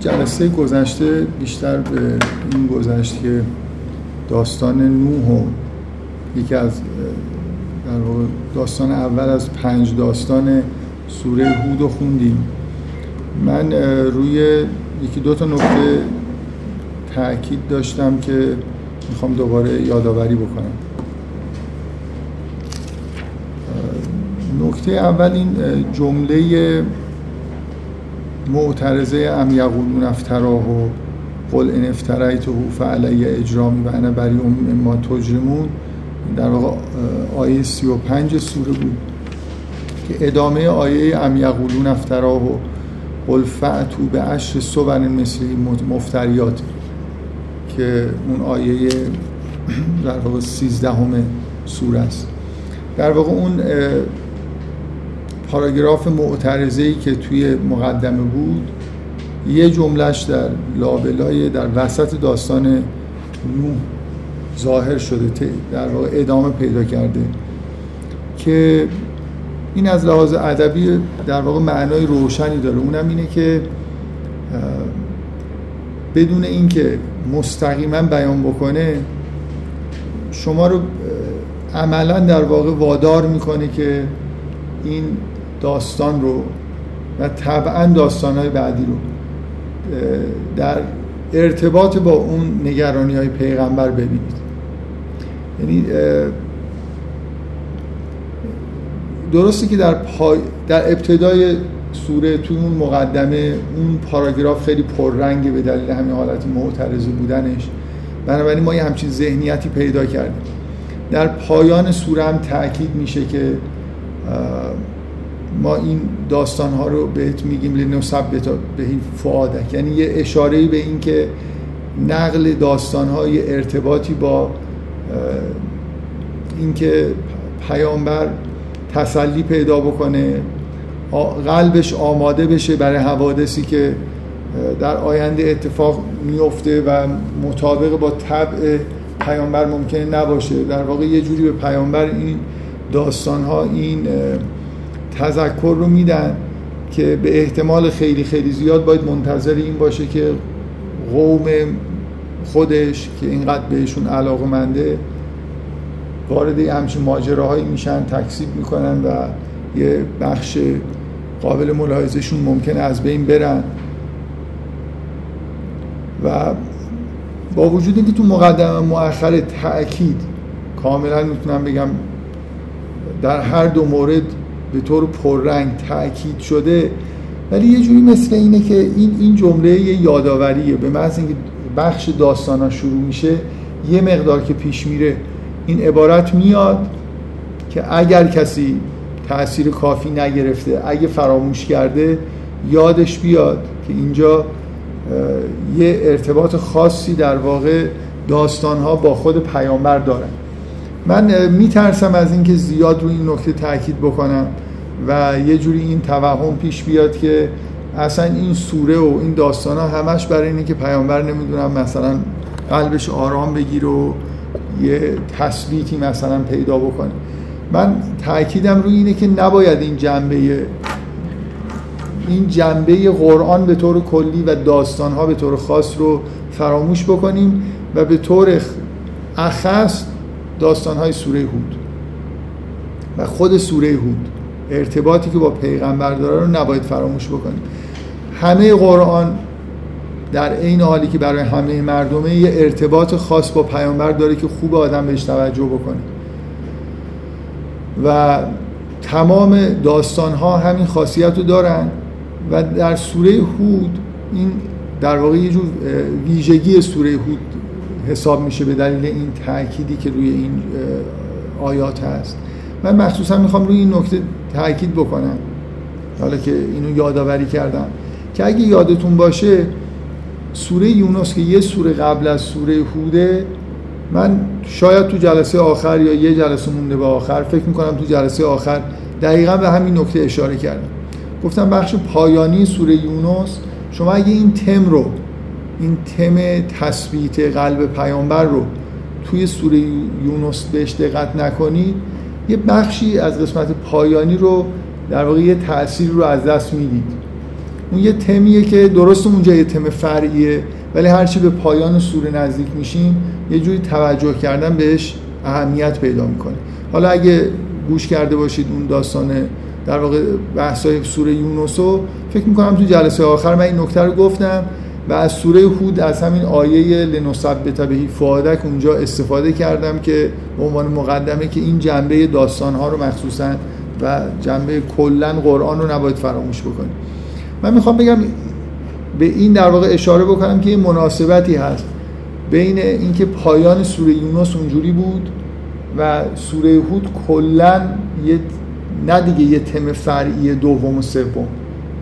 جلسه گذشته بیشتر به این گذشت که داستان نوح و یکی از در داستان اول از پنج داستان سوره هود خوندیم. من روی یکی دو تا نکته تاکید داشتم که می‌خوام دوباره یادآوری بکنم. نکته اول این جمله معترضه ام یقولون افتراه و قل ان افتریته فعلی اجرامی و انا بری مما تجرمون. در واقع آیه 35 سوره بود که ادامه آیه ام یقولون افتراه و قل فعتو به عشر صبر مثلی مفتریات که اون آیه در واقع 13 همه سوره است. در واقع اون پاراگراف معترضه ای که توی مقدمه بود یه جملهش در لابلای در وسط داستان نوح ظاهر شده در واقع ادامه پیدا کرده که این از لحاظ ادبی در واقع معنای روشنی داره. اونم اینه که بدون اینکه مستقیما بیان بکنه شما رو عملا در واقع وادار می‌کنه که این داستان رو و طبعا داستانهای بعدی رو در ارتباط با اون نگرانی های پیغمبر ببینید. یعنی درسته که در, پای در ابتدای سوره توی اون مقدمه اون پاراگراف خیلی پررنگه به دلیل همین حالت معترض بودنش. بنابراین ما یه همچین ذهنیتی پیدا کردیم. در پایان سوره هم تاکید میشه که ما این داستان ها رو بهت میگیم لنثبت به این فعادک یعنی یه اشاره به این که نقل داستان های ارتباطی با اینکه پیامبر تسلی پیدا بکنه قلبش آماده بشه برای حوادثی که در آینده اتفاق میفته و مطابق با طبع پیامبر ممکنه نباشه. در واقع یه جوری به پیامبر این داستان ها این تذکر رو میدن که به احتمال خیلی خیلی زیاد باید منتظر این باشه که قوم خودش که اینقدر بهشون علاقه منده وارد همچین ماجراهایی میشن تکسیب می‌کنن و یه بخش قابل ملاحظهشون ممکنه از بین برن. و با وجود اینکه تو مقدمه مؤخر تأکید کاملا می‌تونم بگم در هر دو مورد به طور پررنگ تاکید شده ولی یه جوری مثل اینه که این این جمله یه یادآوریه. به محض اینکه بخش داستانا شروع میشه یه مقدار که پیش میره این عبارت میاد که اگر کسی تاثیر کافی نگرفته اگه فراموش کرده یادش بیاد که اینجا یه ارتباط خاصی در واقع داستانها با خود پیامبر دارن. من میترسم از اینکه زیاد روی این نکته تاکید بکنم و یه جوری این توهم پیش بیاد که اصلا این سوره و این داستان ها همش برای اینه که پیامبر نمی‌دونم مثلا قلبش آرام بگیر و یه تثبیتی مثلا پیدا بکنه. من تاکیدم روی اینه که نباید این جنبه این جنبه قرآن به طور کلی و داستان ها به طور خاص رو فراموش بکنیم و به طور اخص داستان های سوره هود. و خود سوره هود ارتباطی که با پیغمبر داره رو نباید فراموش بکنیم. همه قرآن در عین حالی که برای همه مردمه یه ارتباط خاص با پیامبر داره که خوب آدم بهش توجه بکنه. و تمام داستان ها همین خاصیت رو دارن و در سوره هود این در واقع یه جور ویژگی سوره هود حساب میشه به دلیل این تأکیدی که روی این آیات هست. من مخصوصا می‌خوام روی این نکته تاکید بکنم. حالا که اینو یادآوری کردم. که اگه یادتون باشه سوره یونس که یه سوره قبل از سوره هوده من شاید تو جلسه آخر یا یه جلسه مونده به آخر فکر می‌کنم تو جلسه آخر دقیقا به همین نکته اشاره کردم. گفتم بخش پایانی سوره یونس شما اگه این تم رو این تم تثبیت قلب پیامبر رو توی سوره یونس بهش دقت نکنید یه بخشی از قسمت پایانی رو در واقع یه تأثیر رو از دست می‌دید. اون یه تمیه که درست اونجا یه تم فرعیه ولی هرچی به پایان سوره نزدیک میشیم یه جوری توجه کردن بهش اهمیت پیدا می‌کنه. حالا اگه گوش کرده باشید اون داستان در واقع بحثای سوره یونس رو فکر می‌کنم تو جلسه آخر من این نکته رو گفتم. و از سوره هود از همین آیه لنثبت بهی فؤادک اونجا استفاده کردم که به عنوان مقدمه که این جنبه داستان ها رو مخصوصا و جنبه کلا قرآن رو نباید فراموش بکنیم. من می‌خوام بگم به این در واقع اشاره بکنم که یه مناسبتی هست بین اینکه پایان سوره یونس اونجوری بود و سوره هود کلا یه نه دیگه یه تم فرعی دوم و سوم.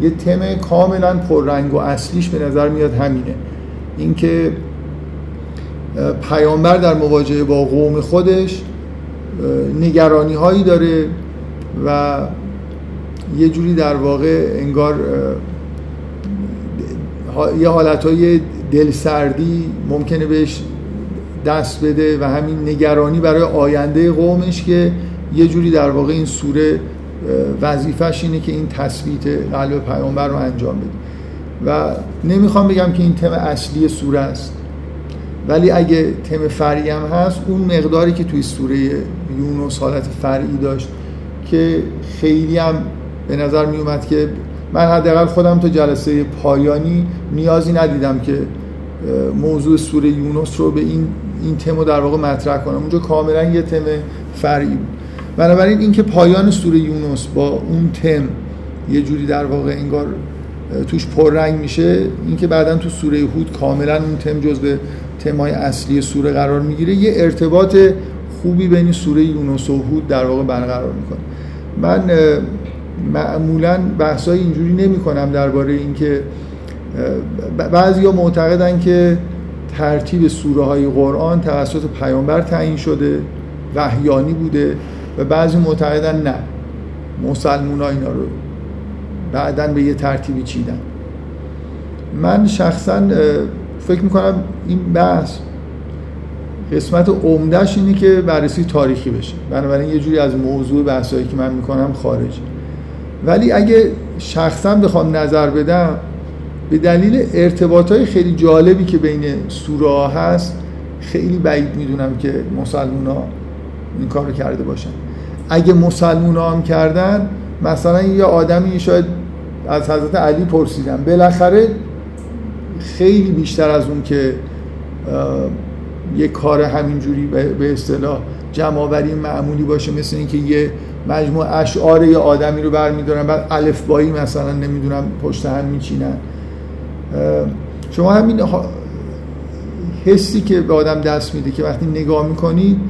یه تم کاملا پررنگ و اصلیش به نظر میاد همینه. اینکه پیامبر در مواجهه با قوم خودش نگرانی هایی داره و یه جوری در واقع انگار یه حالت های دلسردی ممکنه بهش دست بده و همین نگرانی برای آینده قومش که یه جوری در واقع این سوره وظیفش اینه که این تثبیت قلب پیامبر رو انجام بده. و نمی‌خوام بگم که این تم اصلی سوره است ولی اگه تم فرعی هم هست اون مقداری که توی سوره یونس حالت فرعی داشت که خیلی هم به نظر می اومد که من حداقل خودم تو جلسه پایانی نیازی ندیدم که موضوع سوره یونس رو به این این تم در واقع مطرح کنم. اونجا کاملا یه تم فرعی بود. بنابراین اینکه پایان سوره یونس با اون تم یه جوری در واقع انگار توش پررنگ میشه اینکه بعدا تو سوره هود کاملا اون تم جزء تمای اصلی سوره قرار می‌گیره یه ارتباط خوبی بین سوره یونس و هود در واقع برقرار می‌کنه. من معمولا بحثای اینجوری نمی کنم درباره اینکه بعضی ها معتقدن که ترتیب سوره های قرآن توسط پیامبر تعیین شده وحیانی بوده. و بعضی معتقدن نه. مسلمون ها اینا رو بعدا به یه ترتیبی چیدن. من شخصا فکر می‌کنم این بحث قسمت عمدهش اینه که بررسی تاریخی بشه. بنابراین یه جوری از موضوع بحثایی که من می‌کنم خارج ولی اگه شخصا بخوام نظر بدم به دلیل ارتباط های خیلی جالبی که بین سوره هست خیلی بعید می‌دونم که مسلمون ها این کار رو کرده باشن. اگه مسلمون هم کردن مثلا یه آدمی شاید از حضرت علی پرسیدن. بالاخره خیلی بیشتر از اون که یه کار همینجوری به اصطلاح جمعآوری معمولی باشه مثل اینکه یه مجموع اشعار یه آدمی رو برمیدارن بعد الفبایی مثلا نمی‌دونم پشت هم میچینن. شما همین حسی که به آدم دست میده که وقتی نگاه می‌کنید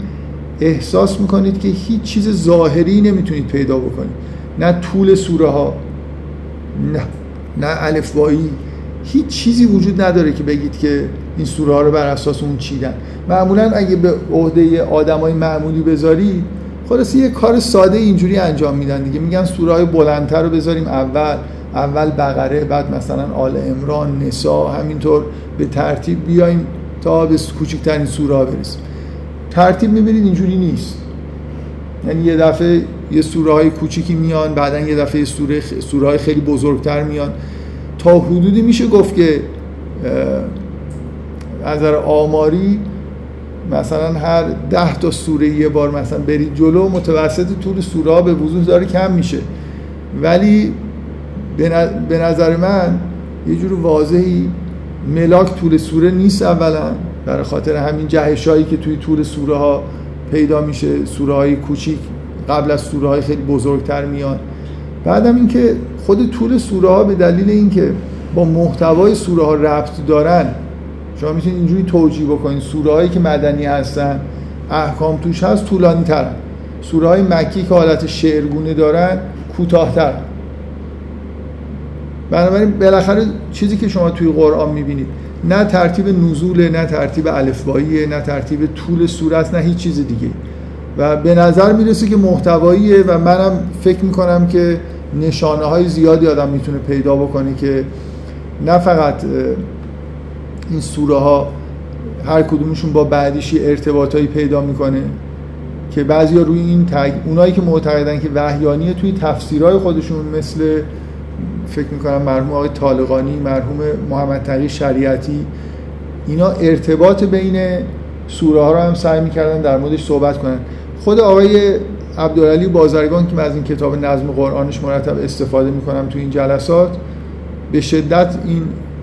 احساس می‌کنید که هیچ چیز ظاهری نمی‌تونید پیدا بکنید. نه طول سوره ها نه نه الفبایی هیچ چیزی وجود نداره که بگید که این سوره ها رو بر اساس اون چیدن. معمولا اگه به عهده آدمای معمولی بذارید خلاص یه کار ساده اینجوری انجام میدن دیگه. میگن سوره های بلندتر رو بذاریم اول اول بقره بعد مثلا آل امران نسا همینطور به ترتیب بیایم تا به کوچکترین سوره ها برسیم. ترتیب می‌بینید اینجوری نیست. یعنی یه دفعه یه سوره های کوچیکی میان بعدا یه دفعه سوره, سوره های خیلی بزرگتر میان. تا حدودی میشه گفت که از نظر آماری مثلا هر ده تا سوره یه بار مثلا برید جلو متوسط طول سوره ها به وضوح داره کم میشه. ولی به نظر من یه جور واضحی ملاک طول سوره نیست اولا. برای خاطر همین جهشایی که توی طول سوره ها پیدا میشه سوره های کوچیک قبل از سوره های خیلی بزرگتر میان. بعدم اینکه خود طول سوره ها به دلیل اینکه با محتوای سوره ها ربط دارن شما می‌تونید اینجوری توجیه بکنید. سوره هایی که مدنی هستن احکام توش هست طولانی ترن سوره های مکی که حالت شعرگونه دارن کوتاهتر. بنابراین بالاخره چیزی که شما توی قرآن می‌بینید نه ترتیب نزول نه ترتیب الفباییه نه ترتیب طول است نه هیچ چیز دیگه. و به نظر می‌رسه که محتواییه و منم فکر می‌کنم که نشانه های زیادی آدم می‌تونه پیدا بکنه که نه فقط این سوره ها هر کدومشون با بعدیش ارتباطایی پیدا می‌کنه که بعضیا روی این تگ... اونایی که معتقدن که وحیانیه توی تفسیرهای خودشون مثل فکر می‌کنم مرحوم آقای طالقانی مرحوم محمد تقی شریعتی اینا ارتباط بین سوره ها رو هم سعی می‌کردن در موردش صحبت کنن. خود آقای عبدالعلی بازرگان که من از این کتاب نظم قرآنش مرتب استفاده می‌کنم تو این جلسات به شدت این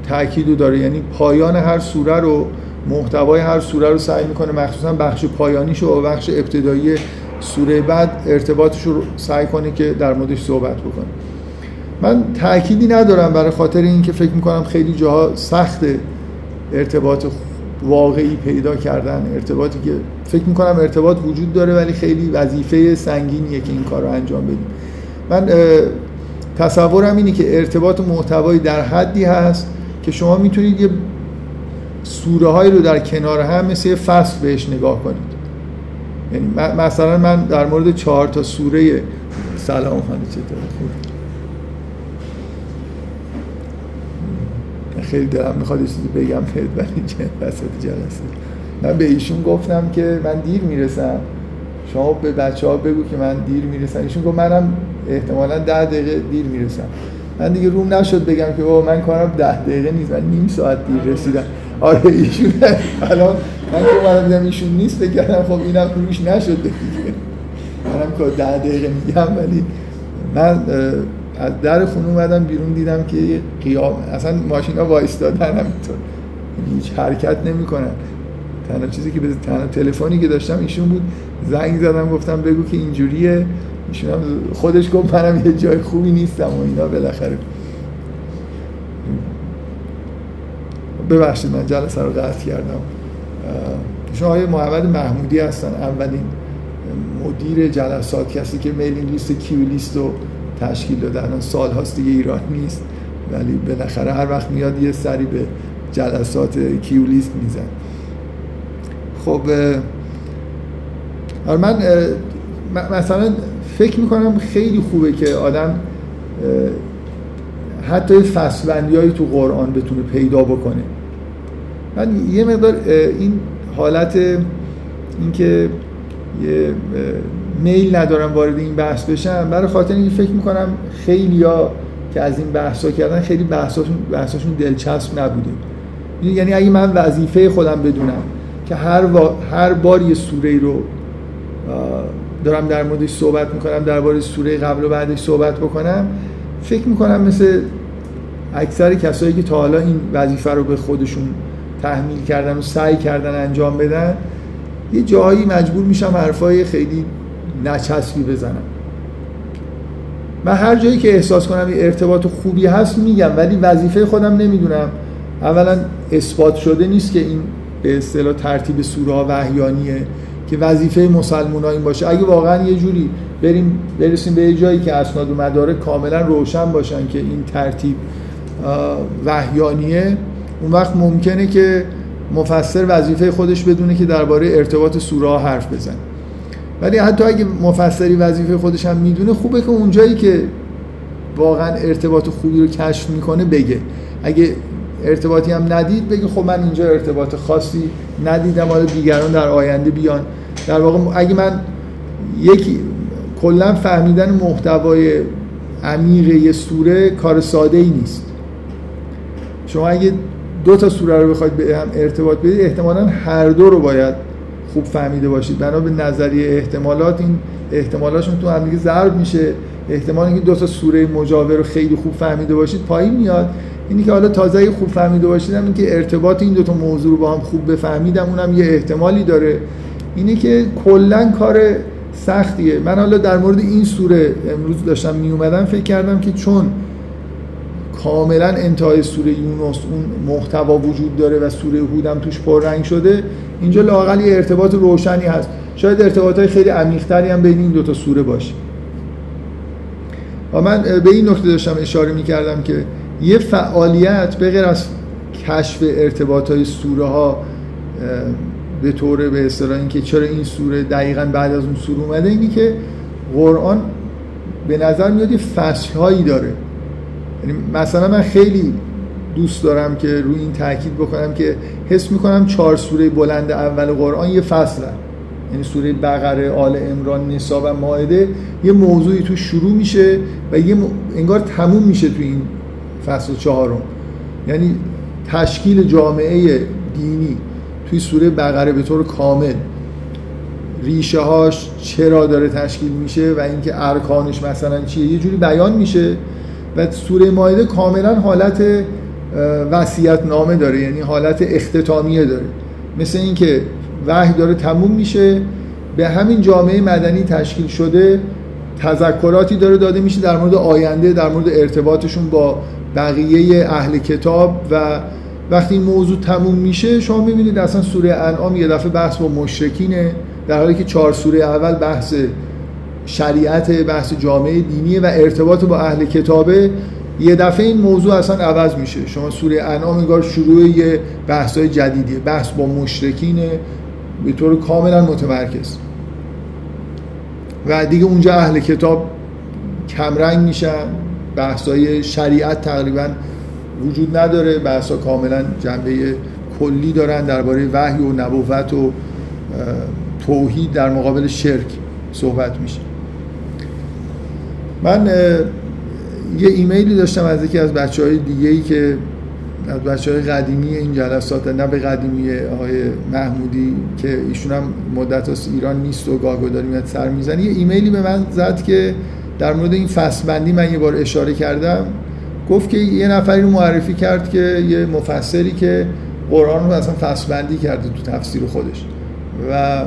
تاکید رو داره. یعنی پایان هر سوره رو محتوای هر سوره رو سعی می‌کنه مخصوصا بخش پایانیش و بخش ابتدایی سوره بعد ارتباطش رو سعی کنه که در موردش صحبت بکنه. من تأکیدی ندارم برای خاطر اینکه فکر می‌کنم خیلی جاها سخت ارتباط واقعی پیدا کردن ارتباطی که فکر می‌کنم ارتباط وجود داره ولی خیلی وظیفه سنگینیه که این کار رو انجام بدیم. من تصورم اینه که ارتباط محتوایی در حدی هست که شما می‌تونید یه سوره هایی رو در کنار هم مثل یه فصل بهش نگاه کنید. یعنی مثلا من در مورد چهار تا سوره سلام خانه چطور خیلی دلم می‌خواد یه چیزی بگم بهت ولی وسط جلسه. من به ایشون گفتم که من دیر می‌رسم. شما به بچه ها بگو که من دیر می‌رسم. ایشون گفت منم احتمالا ده دقیقه دیر می‌رسم. من دیگه روم نشد بگم که بابا من کارم ده دقیقه نیست من نیم ساعت دیر رسیدم. آره ایشون الان من که اومدم دیدم ایشون نیست بگم خب اینم روش نشد دیگه. منم که ده دقیقه میگم ولی من از در خونه اومدم بیرون دیدم که قیام اصلا ماشین ها وایستادن همینطور. هیچ حرکت نمی‌کنن. تنها چیزی که به تنها تلفنی که داشتم ایشون بود زنگ زدم گفتم بگو که اینجوریه. ایشون هم خودش گفت منم یه جای خوبی نیستم و اینا بالاخره. ببخشید من جلسه رو قطع کردم. شما آقای محمد محمودی هستن اولین مدیر جلسات کسی که میلینگ لیست کیو لیست رو تشکیل داده. الان سال هاست دیگه ایران نیست ولی بالاخره هر وقت میاد یه سری به جلسات کیو لیست میزن. خب من مثلا فکر می‌کنم خیلی خوبه که آدم حتی فصلبندی تو قرآن بتونه پیدا بکنه. من یه مقدار این حالت اینکه یه میل ندارم وارد این بحث بشم. برای خاطر اینکه فکر می‌کنم خیلی ها که از این بحث ها کردن خیلی بحثاشون, بحثاشون دلچسب نبوده. یعنی اگه من وظیفه خودم بدونم که هر, هر بار یه سوره رو دارم در موردش صحبت می‌کنم درباره سوره قبل و بعدش صحبت بکنم فکر می‌کنم مثل اکثر کسایی که تا حالا این وظیفه رو به خودشون تحمیل کردن و سعی کردن انجام بدن یه جایی مجبور میشم حرفای خیلی نچسبی بزنم. من هر جایی که احساس کنم یه ارتباط خوبی هست میگم ولی وظیفه خودم نمی‌دونم. اولا اثبات شده نیست که این به اصطلاح ترتیب سوره وحیانیه که وظیفه مسلمان این باشه. اگه واقعا یه جوری بریم برسیم به جایی که اسناد و مدارک کاملا روشن باشن که این ترتیب وحیانیه اون وقت ممکنه که مفسر وظیفه خودش بدونه که درباره ارتباط سوره حرف بزنه. ولی حتی اگه مفسری وظیفه خودش هم می‌دونه خوبه که اونجایی که واقعا ارتباط خوبی رو کشف می‌کنه بگه. اگه ارتباطی هم ندید بگه خب من اینجا ارتباط خاصی ندیدم حالا دیگران در آینده بیان. در واقع اگه من یکی کلا فهمیدن محتوای عمیق یه سوره کار ساده ای نیست. شما اگه دو تا سوره رو بخواید به هم ارتباط بدید احتمالا هر دو رو باید خوب فهمیده باشید. بنا به نظریه احتمالات این احتمالاشون تو هم دیگه ضرب میشه. احتمال اینکه دو تا سوره مجاور رو خیلی خوب فهمیده باشید پایین میاد. اینی که حالا تازه خوب فهمیده باشیدم این که ارتباط این دو تا موضوع رو با هم خوب بفهمیدم اونم یه احتمالی داره. اینه که کلا کار سختیه. من حالا در مورد این سوره امروز داشتم می اومدم فکر کردم که چون کاملا انتهای سوره یونس اون محتوا وجود داره و سوره هودم توش پررنگ شده. اینجا لاقل یه ارتباط روشنی هست. شاید ارتباط های خیلی عمیق‌تری هم بین این دو تا سوره باشه. و من به این نکته داشتم اشاره می کردم که یه فعالیت به غیر از کشف ارتباط های سوره ها به طور به اصطلاح اینکه چرا این سوره دقیقا بعد از اون سوره اومده اینی که قرآن به نظر میاد یه فصل هایی داره. یعنی مثلا من خیلی دوست دارم که روی این تاکید بکنم که حس می‌کنم چهار سوره بلند اول قرآن یه فصل یعنی سوره بقره آل امران نسا و ماعده یه موضوعی تو شروع میشه و یه انگار تموم میشه تو این فصل چهارم. یعنی تشکیل جامعه دینی توی سوره بقره به طور کامل ریشه هاش چرا داره تشکیل میشه و اینکه ارکانش مثلا چیه؟ یه جوری بیان میشه و سوره مایده کاملا حالت وصیت نامه داره یعنی حالت اختتامیه داره. مثل اینکه وحی داره تموم میشه به همین جامعه مدنی تشکیل شده تذکراتی داره داده میشه در مورد آینده در مورد ارتباطشون با بقیه اهل کتاب و وقتی این موضوع تموم میشه شما می‌بینید اصلا سوره انعام یه دفعه بحث با مشرکینه در حالی که چهار سوره اول بحث شریعت بحث جامعه دینیه و ارتباط با اهل کتابه یه دفعه این موضوع اصلا عوض میشه. شما سوره انعام انگار شروع یه بحث های جدیدیه. بحث با مشرکینه به طور کاملا متمرکز. و دیگه اونجا اهل کتاب کمرنگ میشن. بحث های شریعت تقریبا وجود نداره. بحث ها کاملا جنبه کلی دارن درباره وحی و نبوت و توحید در مقابل شرک صحبت میشه. من یه ایمیلی داشتم از یکی از بچه های دیگه ای که از بچه های قدیمی این جلسات نه به قدیمی آقای محمودی که ایشون هم مدت از ایران نیست و گاه داری میاد سر می‌زنی یه ایمیلی به من زد که در مورد این فصل بندی من یه بار اشاره کردم. گفت که یه نفری رو معرفی کرد که یه مفسری که قرآن رو اصلا فصل بندی کرده تو تفسیر خودش. و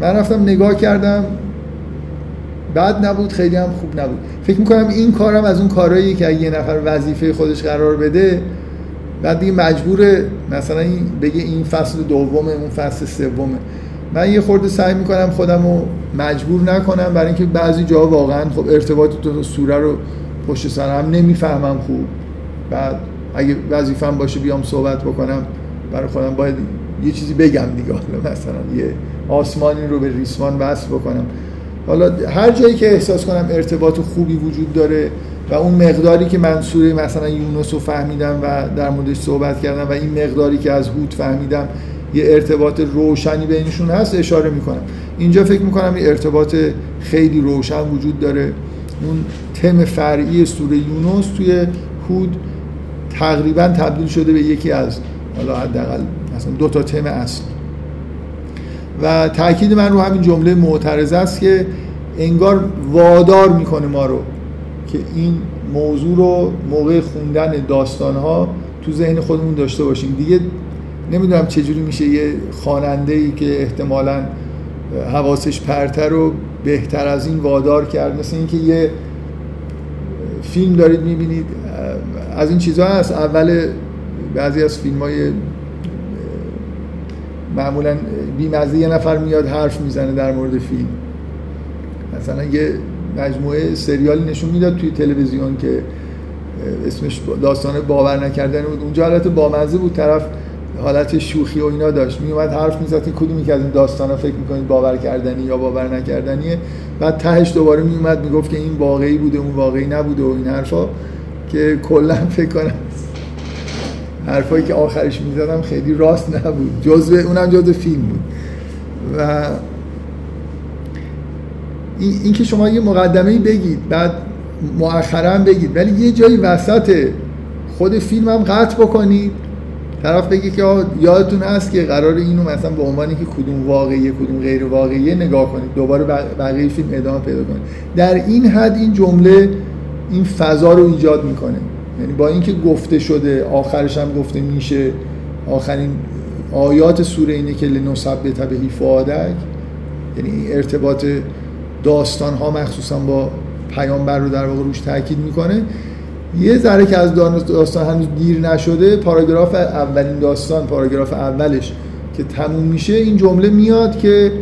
من رفتم نگاه کردم بد نبود خیلی هم خوب نبود. فکر می‌کنم این کارم از اون کارهایی که یه نفر وظیفه خودش قرار بده بعد دیگه مجبور مثلا بگه این فصل دومه اون فصل سومه. من یه خورده سعی می‌کنم خودم رو مجبور نکنم برای اینکه بعضی جا واقعا خب ارتباط دو سوره رو پشت سر هم نمی‌فهمم خوب. بعد اگه وظیفم باشه بیام صحبت بکنم برای خودم باید یه چیزی بگم دیگه. مثلا یه آسمانی رو به ریسمان وصل بکنم. حالا هر جایی که احساس کنم ارتباط خوبی وجود داره و اون مقداری که من سوره مثلا یونس رو فهمیدم و در موردش صحبت کردم و این مقداری که از هود فهمیدم یه ارتباط روشنی بینشون هست اشاره می‌کنم. اینجا فکر می‌کنم یه ارتباط خیلی روشن وجود داره. اون تم فرعی سوره یونس توی هود تقریبا تبدیل شده به یکی از حالا حداقل مثلا دو تا تم اصل. و تاکید من رو همین جمله معترضه است که انگار وادار می‌کنه ما رو که این موضوع رو موقع خوندن داستان ها تو ذهن خودمون داشته باشیم. دیگه نمی‌دونم چجوری میشه یه خواننده که احتمالا حواسش پرتر رو بهتر از این وادار کرد. مثل اینکه یه فیلم دارید می‌بینید. از این چیزها هست. اول بعضی از فیلم های معمولا بیمزه یه نفر میاد حرف می‌زنه در مورد فیلم. مثلا یه مجموعه سریالی نشون می‌داد توی تلویزیون که اسمش داستان باور نکردن بود. اونجا حالت بامزه بود طرف حالت شوخی و اینا داشت. میومد حرف می‌زد که کدومی که از این داستانا فکر می‌کنید باور کردنی یا باور نکردنیه. بعد تهش دوباره میومد می‌گفت که این واقعی بوده اون واقعی نبوده و این حرفا که کلا فکر کنم حرفایی که آخرش می‌زدم خیلی راست نبود. جزء اونم جزء فیلم بود. و این که شما یه مقدمه بگید بعد مؤخرا بگید. ولی یه جایی وسط خود فیلم هم قطع بکنید. طرف بگه که یادتون هست که قرار اینو مثلا به عنوانی که کدوم واقعیه کدوم غیر واقعیه نگاه کنید. دوباره بقیه فیلم ادامه پیدا کنید. در این حد این جمله این فضا رو ایجاد می‌کنه. یعنی با اینکه گفته شده آخرش هم گفته میشه آخرین آیات سوره اینه که لنثبت به فؤادک یعنی ارتباط داستان ها مخصوصا با پیامبر رو در واقع روش تاکید می‌کنه. یه ذره که از داستان هنوز دیر نشده پاراگراف اولین داستان پاراگراف اولش که تموم میشه این جمله میاد که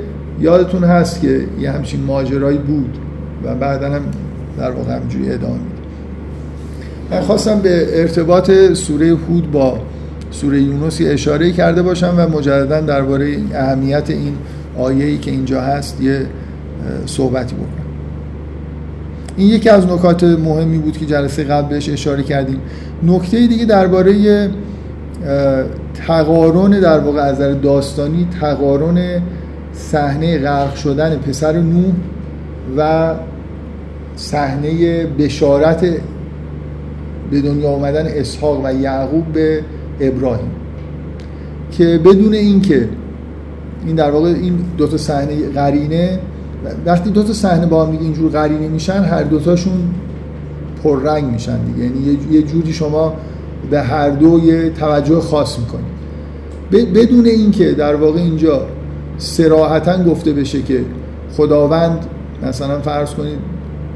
یادتون هست که یه همچین ماجرایی بود و بعدا هم در واقع همجوری ادامه من خواستم به ارتباط سوره هود با سوره یونس اشاره کرده باشم و مجددا درباره اهمیت این آیه‌ای که اینجا هست یه صحبتی بکنم. این یکی از نکات مهمی بود که جلسه قبل بهش اشاره کردیم. نکته دیگه درباره تقارن در واقع از داستانی تقارن صحنه غرق شدن پسر نوح و صحنه بشارت به دنیا آمدن اسحاق و یعقوب به ابراهیم. که بدون اینکه این در واقع این دو تا صحنه قرینه وقتی دو تا صحنه با هم اینجور قرینه میشن هر دوتاشون پررنگ میشن دیگه. یعنی یه جوری شما به هر دو یه توجه خاص می‌کنید بدون اینکه در واقع اینجا سراحتا گفته بشه که خداوند مثلا فرض کنید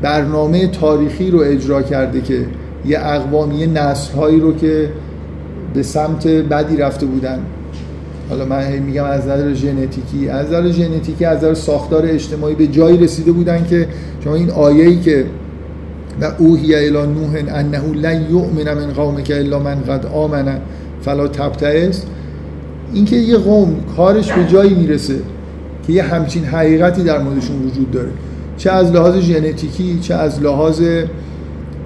برنامه تاریخی رو اجرا کرده که یه اقوام یه نسل هایی رو که به سمت بدی رفته بودن. حالا من میگم از نظر ژنتیکی از نظر ژنتیکی از نظر ساختار اجتماعی به جایی رسیده بودن که شما این آیه‌ای که و اوهی الی نوح انه لن یؤمن من قومک الا من قد آمن فلا تبتئس. اینکه یه قوم کارش به جایی می‌رسه که یه همچین حقیقتی در موردشون وجود داره. چه از لحاظ ژنتیکی چه از لحاظ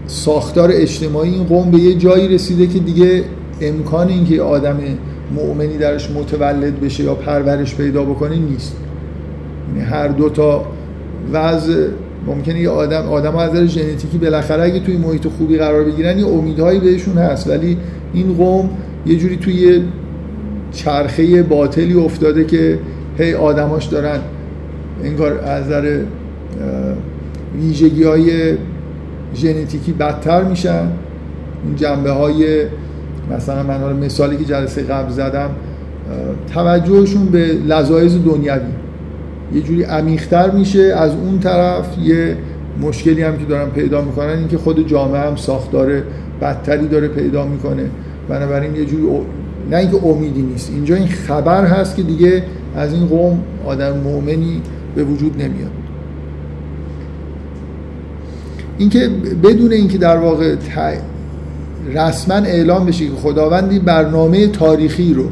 ساختار اجتماعی این قوم به یه جایی رسیده که دیگه امکان اینکه یه آدم مؤمنی درش متولد بشه یا پرورش پیدا بکنه نیست. یعنی هر دو تا وضع ممکنه یه آدم آدم از نظر ژنتیکی بالاخره اگه توی محیط خوبی قرار بگیرن یه امیدهایی بهشون هست. ولی این قوم یه جوری توی چرخه باطلی افتاده که هی آدماش دارن انگار از نظر ویژگی های ژنتیکی بدتر میشن. این جنبه های مثلا من حالا مثالی که جلسه قبل زدم توجهشون به لذایز دنیوی یه جوری عمیقتر میشه. از اون طرف یه مشکلی هم که دارن پیدا می‌کنن اینکه خود جامعه هم ساختار بدتری داره پیدا می‌کنه. بنابراین یه جوری نه اینکه امیدی نیست. اینجا این خبر هست که دیگه از این قوم آدم مؤمنی به وجود نمیاد. اینکه بدون اینکه در واقع رسما اعلام بشه که خداوندی برنامه تاریخی رو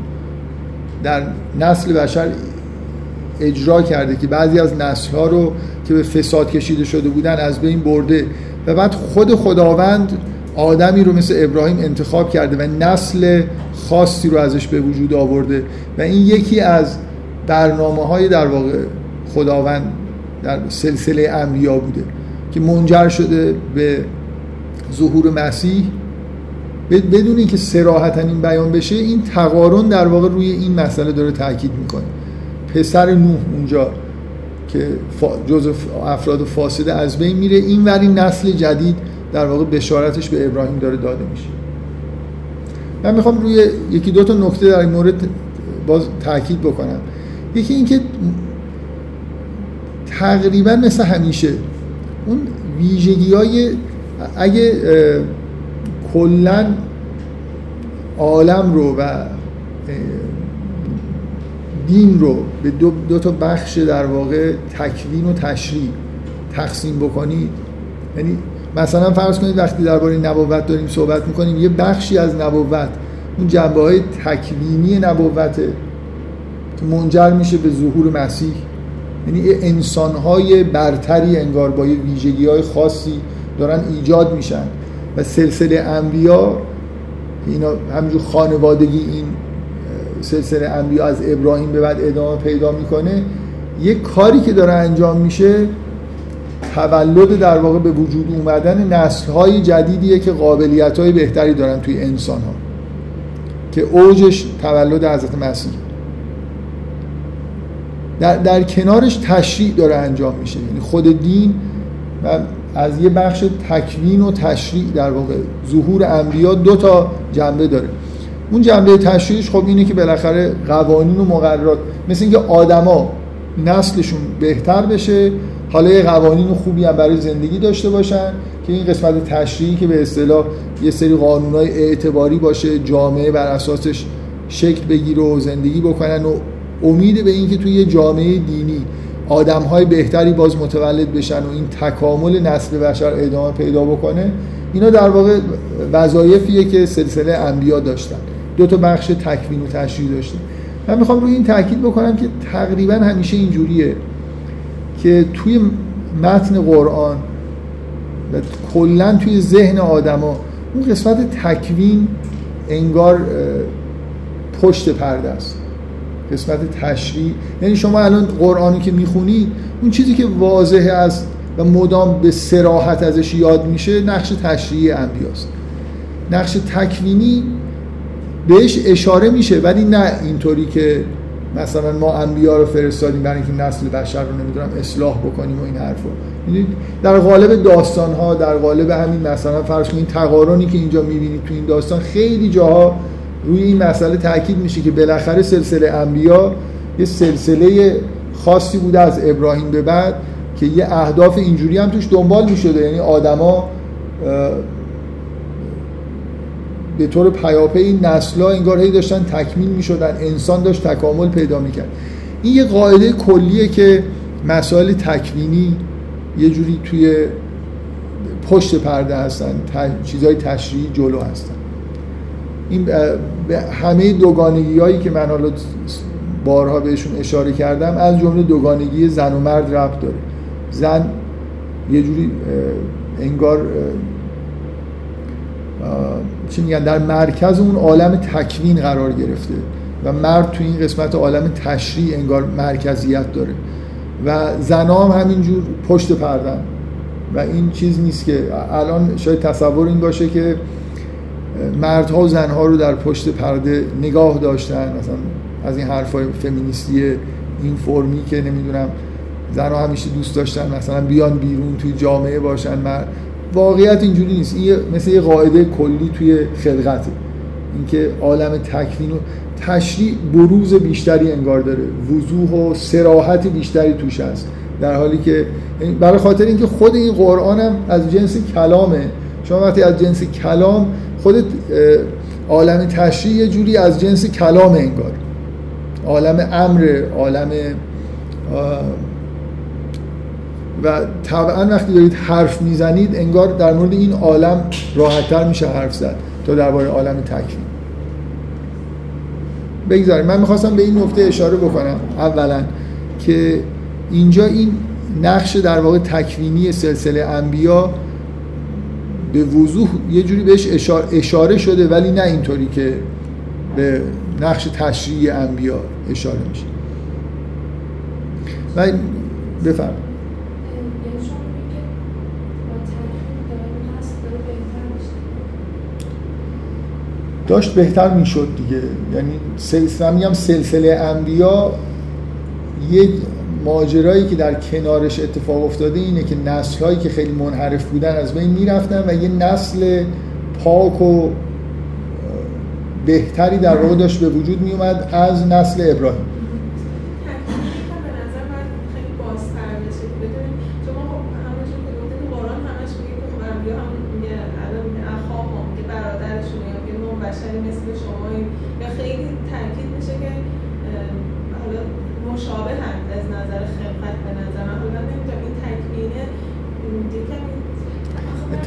در نسل بشر اجرا کرده که بعضی از نسل ها رو که به فساد کشیده شده بودن از بین برده و بعد خود خداوند آدمی رو مثل ابراهیم انتخاب کرده و نسل خاصی رو ازش به وجود آورده و این یکی از برنامه های در واقع خداوند در سلسله انبیا بوده. که منجر شده به ظهور مسیح. بدون اینکه سراحتا این بیان بشه این تقارن در واقع روی این مسئله داره تاکید می‌کنه. پسر نوح اونجا که جز افراد فاسده از بین میره این وری نسل جدید در واقع بشارتش به ابراهیم داره داده میشه. من می‌خوام روی یکی دو تا نکته در این مورد باز تاکید بکنم. یکی اینکه تقریبا مثل همیشه اون ویژگی های اگه کلا عالم رو و دین رو به دو, دو تا بخش در واقع تکوین و تشریع تقسیم بکنید یعنی مثلا فرض کنید وقتی درباره نبوت داریم صحبت می‌کنیم یه بخشی از نبوت اون جنبه های تکوینی نبوته که منجر میشه به ظهور مسیح. یعنی انسان های برتری انگار با یه ویژگی های خاصی دارن ایجاد میشن. و سلسله انبیا اینا همینجور خانوادگی این سلسله انبیا از ابراهیم به بعد ادامه پیدا می‌کنه. یه کاری که داره انجام میشه تولد در واقع به وجود اومدن نسل های جدیدیه که قابلیت های بهتری دارن توی انسان ها که اوجش تولد حضرت مسیح. در, در کنارش تشریع داره انجام میشه. یعنی خود دین و از یه بخش تکوین و تشریع در واقع ظهور انبیا دو تا جنبه داره. اون جنبه تشریعش خب اینه که بالاخره قوانین و مقررات مثل اینکه آدما نسلشون بهتر بشه حالا یه قوانین خوبی هم برای زندگی داشته باشن که این قسمت تشریعی که به اصطلاح یه سری قانونهای اعتباری باشه جامعه بر اساسش شکل بگیره و زندگی بکنن و امید به اینکه توی یه جامعه دینی آدم های بهتری باز متولد بشن و این تکامل نسل بشر ادامه پیدا بکنه اینا در واقع وظایفیه که سلسله انبیا داشتن. دو تا بخش تکوین و تشریع داشتن. من می‌خوام روی این تاکید بکنم که تقریبا همیشه اینجوریه که توی متن قرآن و کلا توی ذهن آدما اون قسمت تکوین انگار پشت پرده است. قسمت تشریع. یعنی شما الان قرآنی که می‌خونید اون چیزی که واضحه است و مدام به سراحت ازش یاد میشه نقش تشریعی انبیاست. نقش تکوینی بهش اشاره میشه ولی نه اینطوری که مثلا ما انبیا رو فرستادیم برای اینکه نسل بشر رو نمی‌دونم اصلاح بکنیم و این حرفا در قالب داستان ها در قالب همین مثلا فرض کنید تقارنی که اینجا می‌بینید تو این داستان خیلی جاها روی این مسئله تاکید میشه که بالاخره سلسله انبیا یه سلسله خاصی بوده از ابراهیم به بعد که یه اهداف اینجوری هم توش دنبال می‌شده. یعنی آدما به طور پیاپی این نسلا انگار هی داشتن تکمیل می‌شدن. انسان داشت تکامل پیدا می‌کرد. این یه قاعده کلیه که مسائل تکوینی یه جوری توی پشت پرده هستن چیزهای تشریعی جلو هستن. این همه دوگانگی هایی که من حالا بارها بهشون اشاره کردم از جمله دوگانگی زن و مرد ربط داره. زن یه جوری انگار چی میگن در مرکز اون عالم تکوین قرار گرفته و مرد تو این قسمت عالم تشریع انگار مرکزیت داره. و زنا هم همینجور پشت پردن. و این چیز نیست که الان شاید تصور این باشه که مردها و زنها رو در پشت پرده نگاه داشتن. مثلا از این حرفای فمینیستی این فرمی که نمی‌دونم زنها همیشه دوست داشتن مثلا بیان بیرون توی جامعه باشن. مرد واقعیت اینجوری نیست. این مثل یه قاعده کلی توی خلقته اینکه عالم تکوین و تشریع بروز بیشتری انگار داره. وضوح و سراحت بیشتری توش هست. در حالی که برای خاطر اینکه خود این قرآن هم از جنس کلامه. شما وقتی از جنس کلام خود عالم تشریع یه جوری از جنس کلام انگار. عالم امر عالم و طبعا وقتی دارید حرف می‌زنید انگار در مورد این عالم راحتتر میشه حرف زد تا درباره عالم تکوین. بگذاریم. من می‌خواستم به این نکته اشاره بکنم اولا که اینجا این نقش در واقع تکوینی سلسله انبیا به وضوح یه جوری بهش اشاره شده ولی نه اینطوری که به نقش تشریعی انبیا اشاره میشه. و بفرم داشت بهتر می‌شد دیگه. یعنی سلسله میگم سلسله انبیا یه ماجرایی که در کنارش اتفاق افتاده اینه که نسل هایی که خیلی منحرف بودن از بین می‌رفتن و یه نسل پاک و بهتری در واقع داشت به وجود می اومد از نسل ابراهیم.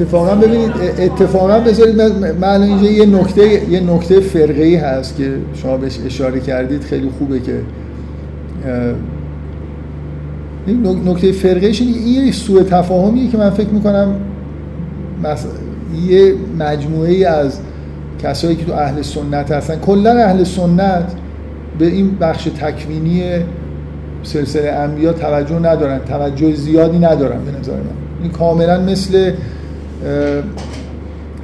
اتفاقا ببینید اتفاقا بذارید من اینجا یه نکته یه نکته فرقه ای هست که شما بهش اشاره کردید خیلی خوبه که این نکته فرقه این یه سوء تفاهمیه که من فکر می‌کنم یه مجموعه ای از کسایی که تو اهل سنت هستن کلا اهل سنت به این بخش تکوینی سلسله انبیا توجه ندارن توجه زیادی ندارن به نظر من. این کاملا مثل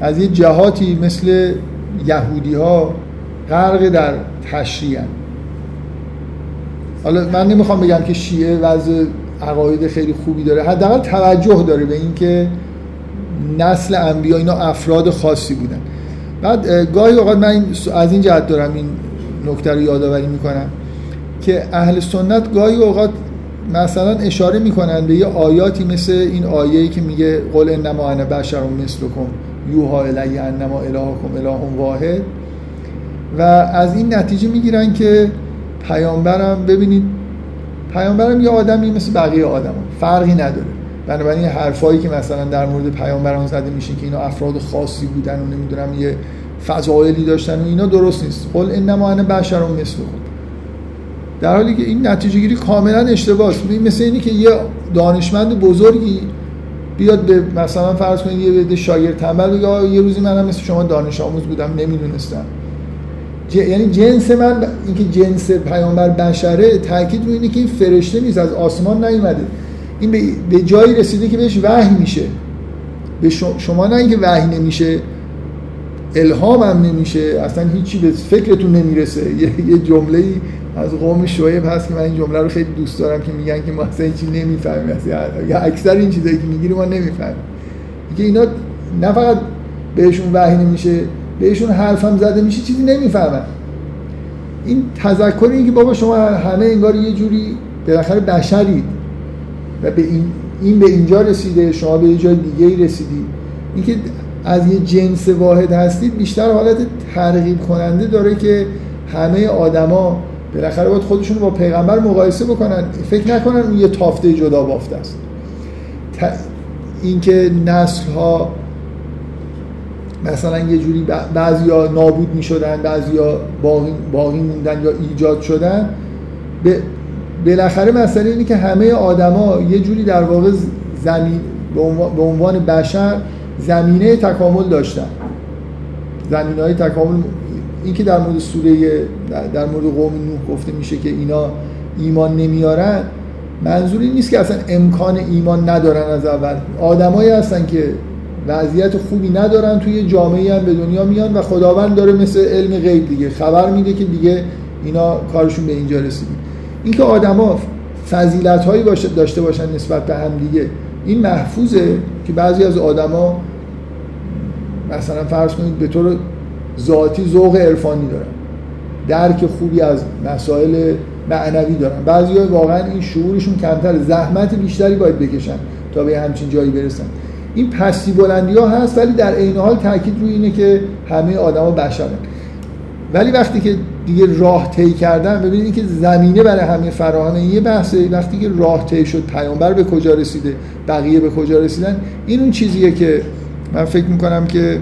از یه جهاتی مثل یهودی ها غرق در تشریع حالا من نمی‌خوام بگم که شیعه وضع عقاید خیلی خوبی داره. حداقل توجه داره به اینکه نسل انبیا اینا افراد خاصی بودن. بعد گاهی اوقات من از این جهت دارم این نکته رو یادآوری می‌کنم که اهل سنت گاهی اوقات مثلا اشاره می‌کنن به یه آیاتی مثل این آیه‌ای که میگه قل انما انا بشر مثلکم یوها الی انما الهکم اله واحد. و از این نتیجه می‌گیرن که پیامبرم ببینید پیامبرم یه آدمی مثل بقیه آدم فرقی نداره. بنابراین حرفایی که مثلا در مورد پیامبران زده میشه که اینا افراد خاصی بودن و نمی‌دونم یه فضایلی داشتن و اینا درست نیست. قل انما انا بشر مثلکم. در حالی که این نتیجه گیری کاملا اشتباهه است. مثل اینی که یه دانشمند بزرگی بیاد به مثلا فرض کنید یه بده شاگرد تنبل بگه یه روزی منم مثل شما دانش آموز بودم نمی‌دونستم. یعنی جنس من اینکه جنس پیامبر بشره تاکید رو اینه که این فرشته نیست از آسمان نیومده. این به جایی رسیده که بهش وحی میشه. به شما نه اینکه وحی نمیشه الهام هم نمیشه اصلا هیچی به فکرتون نمی‌رسه. یه جمله ای از قوم شعیب هست که من این جمله رو خیلی دوست دارم که میگن که ما اصلا هیچی نمی‌فهمیم. یا اکثر این چیزایی که می‌گیریم ما نمی‌فهمیم. که اینا نه فقط بهشون وحی نمیشه بهشون حرف هم زده میشه چیزی نمی‌فهمن. این تذکر این که بابا شما همه انگار یه جوری بالاخره بشرید. و به این این به اینجا رسیده شما به یه جای دیگه ای رسیدی. اینکه از یه جنس واحد هستید بیشتر حالت ترغیب کننده داره که همه آدما بالاخره باید خودشون با پیغمبر مقایسه بکنن. فکر نکنن اون یه تافته جدا بافته است. اینکه نسل ها مثلا یه جوری بعضیا نابود می شدن بعضیا باقی, باقی موندن یا ایجاد شدن بالاخره مسئله اینه که همه آدما یه جوری در واقع زمین به عنوان بشر زمینه تکامل داشتن. زمینه های تکامل این که در مورد سوره در مورد قوم نوح گفته میشه که اینا ایمان نمیارن منظوری نیست که اصلا امکان ایمان ندارن از اول. آدمایی هستن که وضعیت خوبی ندارن توی جامعه هم به دنیا میان و خداوند داره مثل علم غیب دیگه. خبر میده که دیگه اینا کارشون به اینجا رسیده اینکه آدما فضیلت هایی داشته باشن نسبت به هم دیگه این محفوظه که بعضی از آدما مثلا فرض کنید به طور ذاتی ذوق عرفانی دارن. درک خوبی از مسائل معنوی دارن. بعضی واقعا این شعورشون کمتر زحمت بیشتری باید بکشن تا به همچین جایی برسن. این پستی بلندی ها هست ولی در عین حال تاکید روی اینه که همه آدما بشرن. ولی وقتی که دیگه راه طی کردن ببینید که زمینه برای همه فراهم یه بحثه. وقتی که راه طی شد پیامبر به کجا رسیده بقیه به کجا رسیدن این اون چیزیه که من فکر می‌کنم که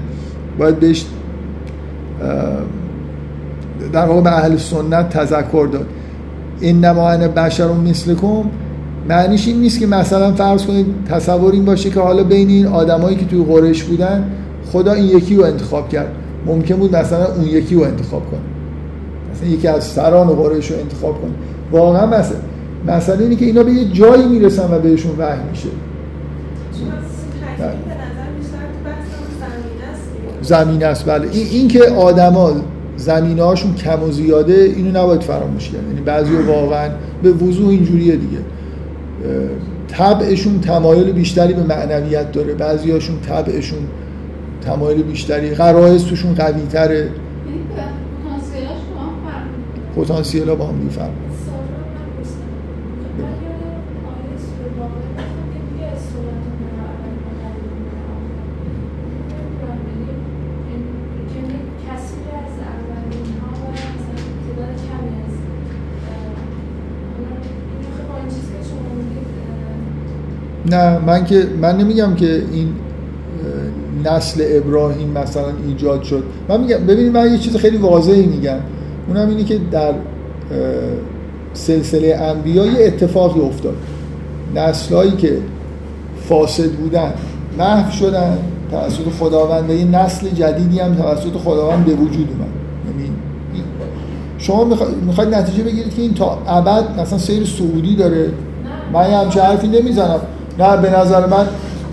باید بهش در واقع به اهل سنت تذکر داد. انما انا بشر مثلکم معنیش این نیست که مثلا فرض کنید تصور این باشه که حالا بین این آدمایی که توی قریش بودن خدا این یکی رو انتخاب کرد. ممکن بود مثلا اون یکی رو انتخاب کنه. مثلا یکی از سران قریش رو انتخاب کنه. واقعا مثلا مثلا اینه که اینا به یه جایی می‌رسن و بهشون وحی میشه. زمین است. بله. این, این که آدما زمینه هاشون کم و زیاده اینو نباید فراموش کرد. یعنی بعضی واقعا به وضوح اینجوریه دیگه. طبعشون تمایل بیشتری به معنویت داره. بعضی هاشون طبعشون تمایل بیشتری. قرائز توشون قوی تره پتانسیل ها با هم نه من که من نمیگم که این نسل ابراهیم مثلا ایجاد شد. من میگم ببینید من یه چیز خیلی واضحی میگم. اونم اینه که در سلسله انبیا یه اتفاقی افتاد. نسلهایی که فاسد بودن محو شدن توسط خداوند و یه نسل جدیدی هم توسط خداوند به وجود اومد. یعنی شما می‌خواید نتیجه بگیرید که این تا ابد مثلا سیر سعودی داره. من یه همچه حرفی نمی‌زنم. نه به نظر من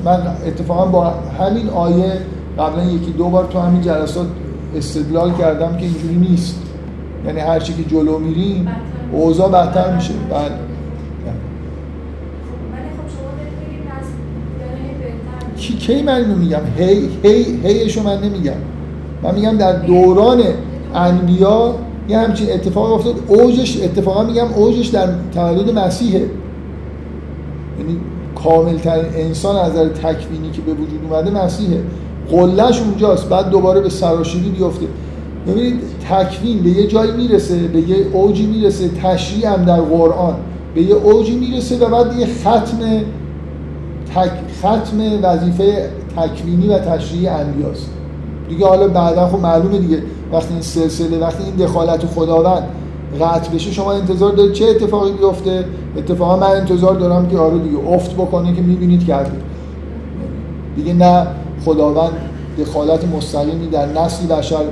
من اتفاقا با همین آیه قبلا یکی دو بار تو همین جلسات استدلال کردم که اینجوری نیست. یعنی هر چی که جلو میریم اوضاع بدتر میشه. بعد کی کی من اینو میگم؟ هی هی هیشو من نمیگم. من میگم در دوران انبیا یه همچین اتفاق افتاد. اوجش اتفاقا میگم اوجش در تولد مسیحه. یعنی کاملترین انسان از نظر تکوینی که به وجود اومده مسیحه. قلش اونجاست. بعد دوباره به سراشیری بیفته. ببینید تکوین به یه جایی می‌رسه به یه اوجی می‌رسه تشریع هم در قرآن. به یه اوجی می‌رسه و بعد یه ختم تک ختم وظیفه تکوینی و تشریع انبیاست. دیگه حالا بعدا خب معلومه دیگه. وقتی این سلسله وقتی این دخالت خداوند قطع بشه شما انتظار دارید چه اتفاقی بیفته؟ اتفاقا من انتظار دارم که آره دیگه افت بکنه که می‌بینید کرده دیگه نه خداوند دخالت مستقیمی در نسل بشر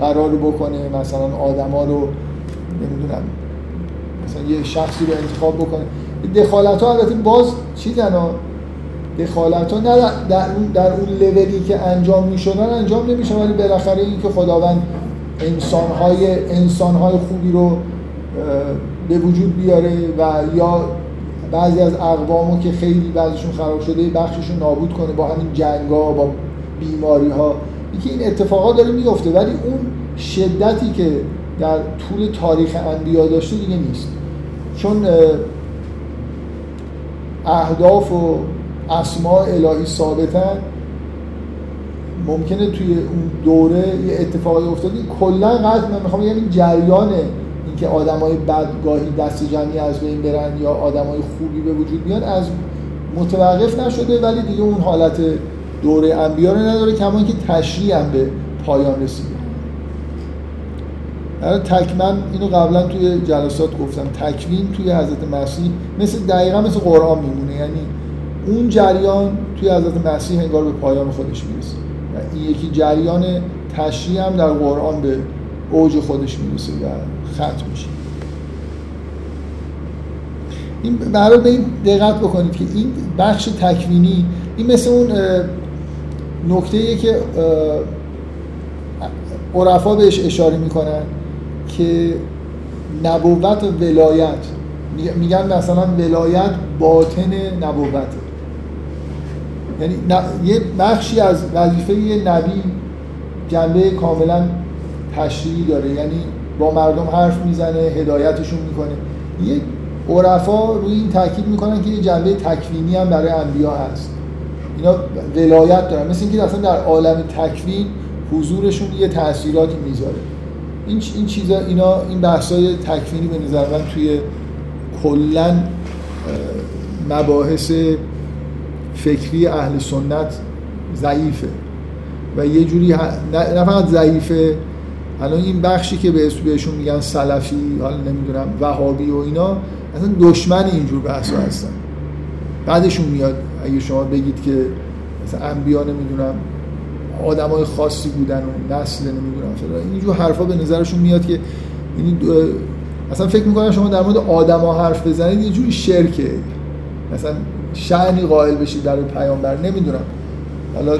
قرار بکنه مثلا آدما رو نمی‌دونم مثلا یه شخصی رو انتخاب بکنه. دخالت ها البته باز چیزن ها؟ دخالت ها نه در اون, در اون لولی که انجام می شدن انجام نمیشه ولی بالاخره این که خداوند انسانهای انسانهای خوبی رو به وجود بیاره و یا بعضی از اقوامو که خیلی بعضیشون خراب شده بخششون نابود کنه با همین جنگا با بیماری ها که این اتفاقات داره میفته ولی اون شدتی که در طول تاریخ انبیا داشته دیگه نیست. چون اهداف و اسماع الهی ثابتن ممکنه توی اون دوره یه اتفاقی افتاده. کلا قطع من می‌خوام یعنی جریان اینکه آدمای بدگاهی دست جمعی از بین برن یا آدمای خوبی به وجود بیان از متوقف نشده ولی دیگه اون حالت دوره انبیا رو نداره کما که تشریع هم به پایان رسیده. تکمن اینو قبلا توی جلسات گفتم. تکوین توی حضرت مسیح مثل دقیقا مثل قرآن میمونه. یعنی اون جریان توی حضرت مسیح انگار به پایان خودش می‌رسه. این یکی جریان تشریع هم در قرآن به اوج خودش می‌رسه و ختم میشه. این برای به این دقت بکنید که این بخش تکوینی این مثل اون نکته که عرفا بهش اشاره می‌کنن که نبوت و ولایت میگن مثلا ولایت باطن نبوته. یعنی یه بخشی از وظیفه یه نبی جنبه کاملا تشریعی داره. یعنی با مردم حرف می‌زنه هدایتشون می‌کنه. یه عرفا روی این تاکید می‌کنن که یه جنبه تکوینی هم برای انبیا هست. اینا ولایت دارن. مثل اینکه اصلا در عالم تکوین حضورشون یه تاثیراتی می‌ذاره. این این چیزا اینا این بحثای تکوینی به نظر من توی کلا مباحث فکری اهل سنت ضعیفه. و یه جوری نه فقط ضعیفه الان این بخشی که به بهشون میگن سلفی حالا نمی‌دونم وهابی و اینا اصلا دشمن اینجور بحثا هستن. بعدشون میاد اگه شما بگید که مثلا انبیا نمی‌دونم آدمای خاصی بودن و نسل نمی‌دونم چرا اینجور حرفا به نظرشون میاد که یعنی اصلا فکر می‌کنم شما در مورد آدما حرف بزنید یه جوری شرکه. مثلا شعنی قائل بشید در پیامبر نمی‌دونم. حالا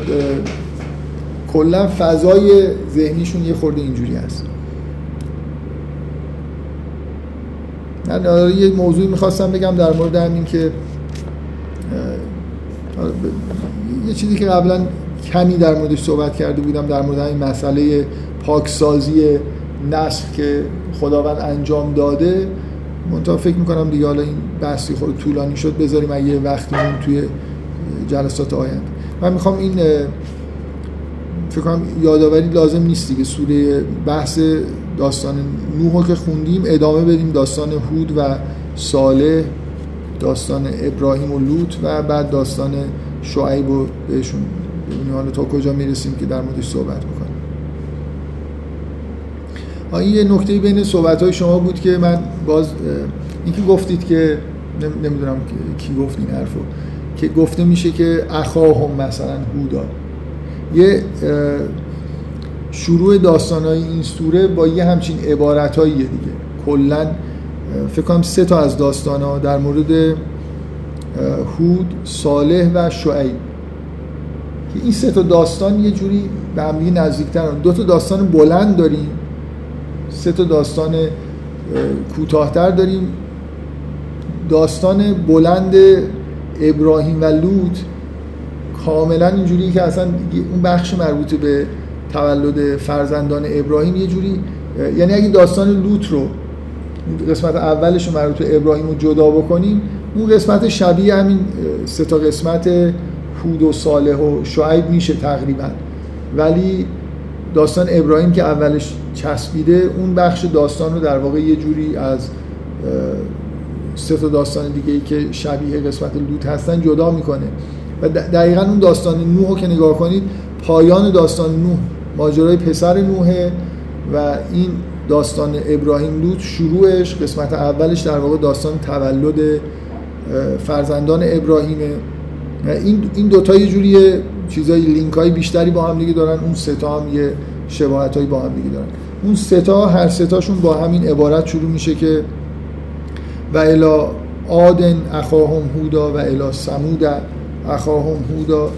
کلا فضای ذهنیشون یه خورده اینجوری هست. من یه موضوعی می‌خواستم بگم در مورد همین که یه چیزی که قبلا کمی در موردش صحبت کرده بودم در مورد این مسئله پاکسازی نسل که خداوند انجام داده منتها فکر می‌کنم دیگه حالا این بحثی خود طولانی شد بذاریم اگه وقتی اون توی جلسات آینده. من می‌خوام این فکر کنم یادآوری لازم نیست دیگه. سوره بحث داستان نوح که خوندیم ادامه بدیم داستان هود و صالح داستان ابراهیم و لوط و بعد داستان شعیب و بهشون ببینیم. حالا تا کجا می‌رسیم که در موردش صحبت می‌کنیم این یه نکته بین صحبت های شما بود که من باز اینکه گفتید که نمی‌دونم کی گفت این حرفو که گفته میشه که اخاهم مثلا هودا. یه شروع داستان های این سوره با یه همچین عبارت دیگه. کلا فکر کنم سه تا از داستان ها در مورد هود صالح و شعیب. که این سه تا داستان یه جوری به هم نزدیکترن. دو تا داستان بلند داریم. سه تا داستان کوتاهتر داریم. داستان بلند ابراهیم و لوط کاملا اینجوری که اصلا اون بخش مربوط به تولد فرزندان ابراهیم یه جوری یعنی اگه داستان لوط رو قسمت اولش رو مربوط به ابراهیم رو جدا بکنیم اون قسمت شبیه همین سه تا قسمت هود و صالح و شعیب میشه تقریبا. ولی داستان ابراهیم که اولش چسبیده اون بخش داستان رو در واقع یه جوری از سه تا داستان دیگه ای که شبیه قسمت لوط هستن جدا می‌کنه. و دقیقا اون داستان نوح رو که نگاه کنید پایان داستان نوح ماجرای پسر نوحه و این داستان ابراهیم لوط شروعش قسمت اولش در واقع داستان تولد فرزندان ابراهیمه. این این دوتا یه جوری چیزای لینک های بیشتری با هم دیگه دارن. اون سه تا هم یه شباهت با هم دیگه دارن. اون ستا هر ستاشون با همین عبارت شروع میشه که و الا آدن اخاهم هودا و الا سمود اخاهم هودا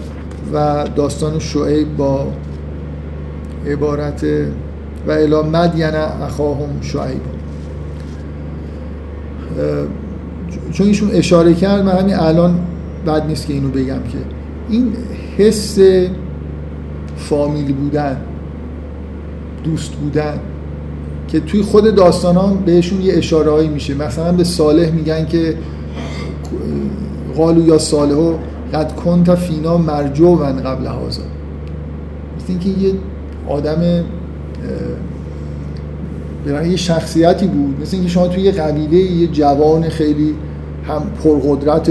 و داستان شعیب با عبارت و الا مدین اخاهم شعیب. چون ایشون اشاره کرد من همین الان بد نیست که اینو بگم که این حس فامیل بودن دوست بودن که توی خود داستان ها بهشون یه اشاره هایی میشه. مثلا به صالح میگن که قالو یا صالحو قد کنت فینا مرجو قبل هازا مثل اینکه یه آدم برای یه شخصیتی بود. مثل اینکه شما توی یه قبیله یه جوان خیلی هم پرقدرت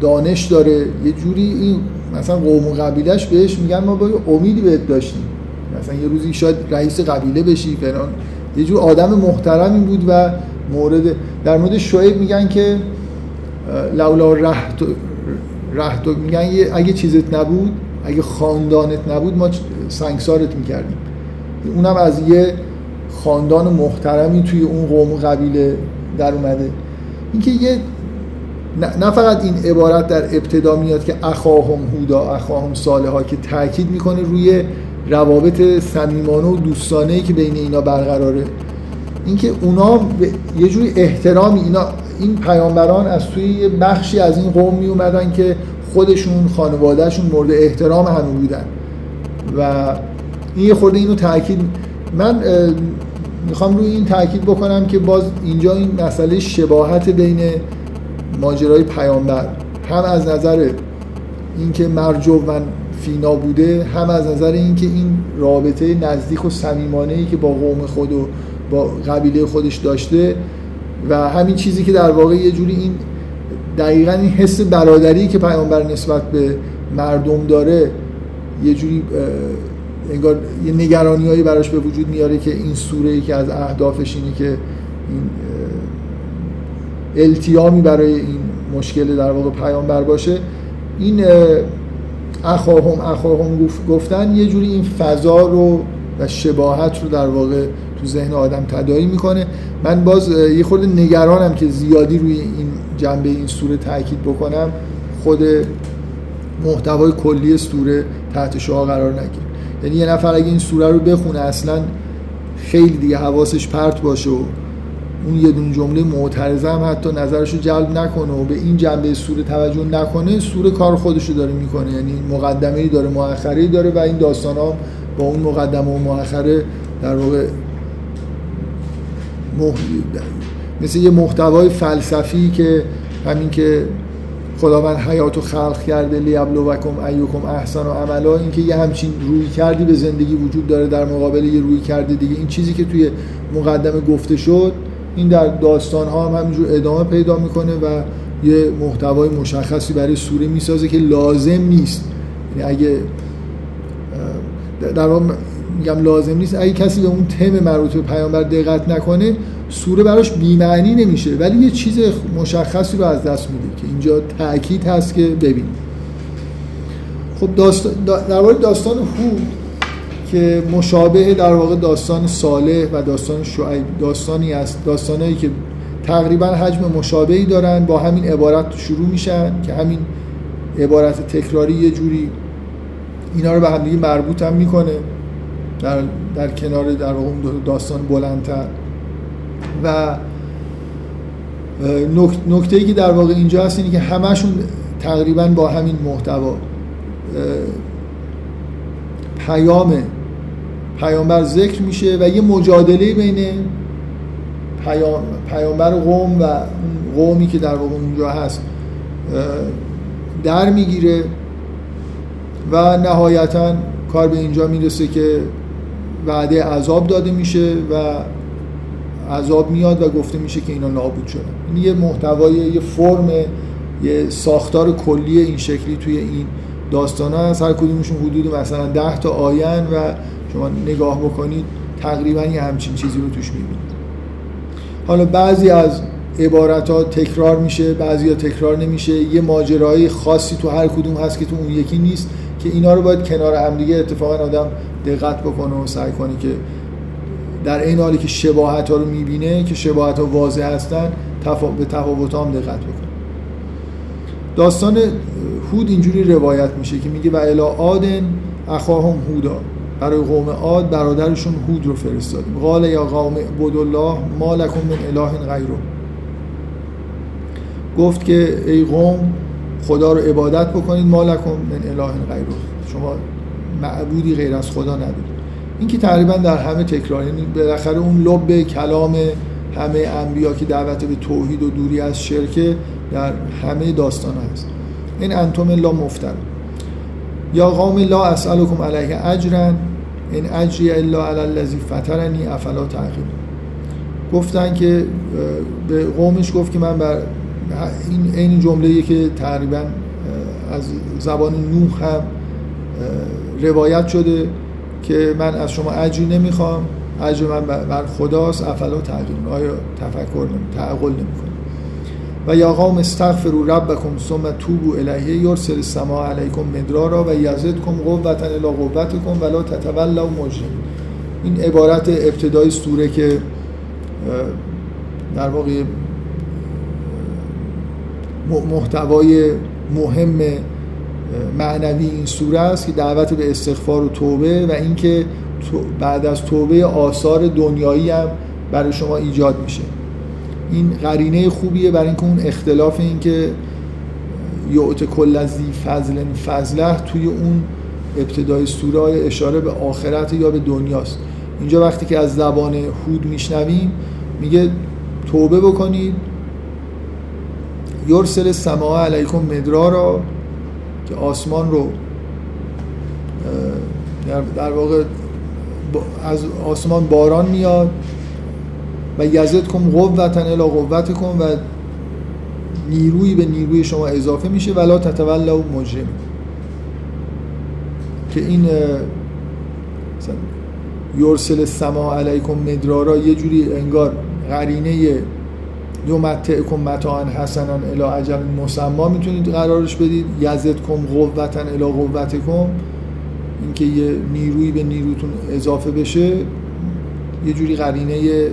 دانش داره یه جوری این مثلا قوم و قبیلش بهش میگن ما با امیدی بهت داشتیم. مثلا یه روزی شاید رئیس قبیله بشی فلان. یه جور آدم محترمی بود و مورد در مورد شعیب میگن که لولا رهت رهت میگن اگه چیزت نبود اگه خاندانت نبود ما سنگسارت می‌کردیم. اونم از یه خاندان محترمی توی اون قوم و قبیله در اومده. اینکه یه نه فقط این عبارت در ابتدا میاد که اخاهم هودا اخاهم صالحا که تاکید می‌کنه روی روابط صمیمانه و دوستانه که بین اینا برقراره. اینکه اونا یه جوری احترامی اینا این پیامبران از توی یه بخشی از این قوم می اومدن که خودشون خانوادهشون مورد احترام همه بودن. و این یه خورده اینو تاکید من می‌خوام روی این تاکید بکنم که باز اینجا این مسئله شباهت بین ماجرای پیامبر هم از نظر اینکه مرجو من فینا بوده هم از نظر اینکه این رابطه نزدیک و صمیمانه ای که با قوم خود و با قبیله خودش داشته و همین چیزی که در واقع یه جوری این دقیقا این حس برادری که پیامبر نسبت به مردم داره یه جوری انگار یه نگرانی هایی براش به وجود میاره که این سوره ای که از اهدافش اینه که این التیامی برای این مشکل در واقع پیامبر باشه این اخاهم اخاهم گفتن یه جوری این فضا رو و شباهت رو در واقع تو ذهن آدم تدایی می‌کنه. من باز یه خورده نگرانم که زیادی روی این جنبه این سوره تاکید بکنم. خود محتوای کلی سوره تحت شعا قرار نگیره. یعنی یه نفر اگه این سوره رو بخونه اصلا خیلی دیگه حواسش پرت باشه و اون یه دون جمله معترضه هم حتی نظرش رو جلب نکنه و به این جنبه سوره توجه نکنه سوره کار خودش رو داره می‌کنه. یعنی مقدمه داره مؤخره داره و این داستان ها با اون مقدمه و مؤخره در واقع مثل یه محتوای فلسفی که همین که خداوند حیات و خلق کرده لیبلوکم ایوکم احسن و عملا اینکه یه همچین روی کردی به زندگی وجود داره در مقابل یه روی کرده دیگه. این چیزی که توی مقدمه گفته شد این در داستان ها هم همینجور ادامه پیدا می‌کنه و یه محتوای مشخصی برای سوره می‌سازه که لازم نیست. یعنی اگه در واقع میگم لازم نیست اگه کسی به اون تم مربوط به پیامبر دقت نکنه سوره براش بیمعنی نمیشه. ولی یه چیز مشخصی رو از دست میده که اینجا تاکید هست که ببین خب داستان در واقع داستان هود که مشابه در واقع داستان صالح و داستان شعیب داستانی است داستانایی که تقریبا حجم مشابهی دارن با همین عبارت شروع میشن که همین عبارت تکراری یه جوری اینا رو به همدیگه مربوط هم می‌کنه در, در کنار در واقع داستان بلندتر. و نکته ای که در واقع اینجا هست اینه که همشون تقریبا با همین محتوا پیام پیامبر ذکر میشه و یه مجادله بین پیام، پیامبر قوم و قومی که در واقع اونجا هست در می‌گیره و نهایتا کار به اینجا می‌رسه که وعده عذاب داده میشه و عذاب میاد و گفته میشه که اینا نابود شدن. این یه محتوای یه فرم یه ساختار کلی این شکلی توی این داستان هست. هر کدومشون حدود مثلا ده تا آین و شما نگاه بکنید تقریبا یه همچین چیزی رو توش می‌بینید. حالا بعضی از عبارت ها تکرار میشه بعضی ها تکرار نمیشه. یه ماجرای خاصی تو هر کدوم هست که تو اون یکی نیست که اینا رو باید کنار هم دیگه اتفاقا آدم دقت بکنه و سعی کنه که در این حالی که شباهت ها رو می‌بینه که شباهت ها واضح هستن به تفاوت هم دقت بکنه. داستان هود اینجوری روایت میشه که میگه و الا آدن اخاهم هودا. برای قوم عاد برادرشون هود رو فرستادیم. قال یا قوم الله ما لکم من اله غیره. گفت که ای قوم خدا رو عبادت بکنید ما لکم من اله غیره. شما معبودی غیر از خدا ندارید این که تقریبا در همه تکرار یعنی بالاخره اون لب کلام همه انبیا که دعوت به توحید و دوری از شرکه در همه داستان هست. این انتم لا مفتر یا قوم لا اسالکم علیه اجرا این اجری الا علی الذی فطرنی افلا تعقیل گفتن که به قومش گفت که من بر این این جمله که تقریبا از زبان نوح هم روایت شده که من از شما اجری نمی‌خوام اجر من بر خداست افلا تعقیل آیا تفکر نمی تعقل نمی‌کنه و یا قوم استغفروا ربکم ثم توبوا الیه یرسل السماء علیکم مدرارا و یزدکم قوتا الی قوتکم ولا تتولوا مجرم این عبارت ابتدای سوره که در واقع محتوای مهم معنوی این سوره است که دعوت به استغفار و توبه و اینکه بعد از توبه آثار دنیایی هم برای شما ایجاد میشه. این قرینه خوبیه برای اینکه اون اختلاف این که یعت کل از فضل فضله توی اون ابتدای سوره اشاره به آخرت یا به دنیاست. اینجا وقتی که از زبان هود میشنویم میگه توبه بکنید. یرسل سما علیکم مدرارا که آسمان رو در واقع از آسمان باران میاد. و یزد کن قوتن الا قوت کن و نیروی به نیروی شما اضافه میشه ولا تتولا و مجرم که این یرسل سما علیکم مدرارا یه جوری انگار قرینه کن متاعن حسنان الا عجل مسما می‌تونید قرارش بدید. یزد کن قوتن الا قوتکم. اینکه یه نیروی به نیروتون اضافه بشه یه جوری قرینه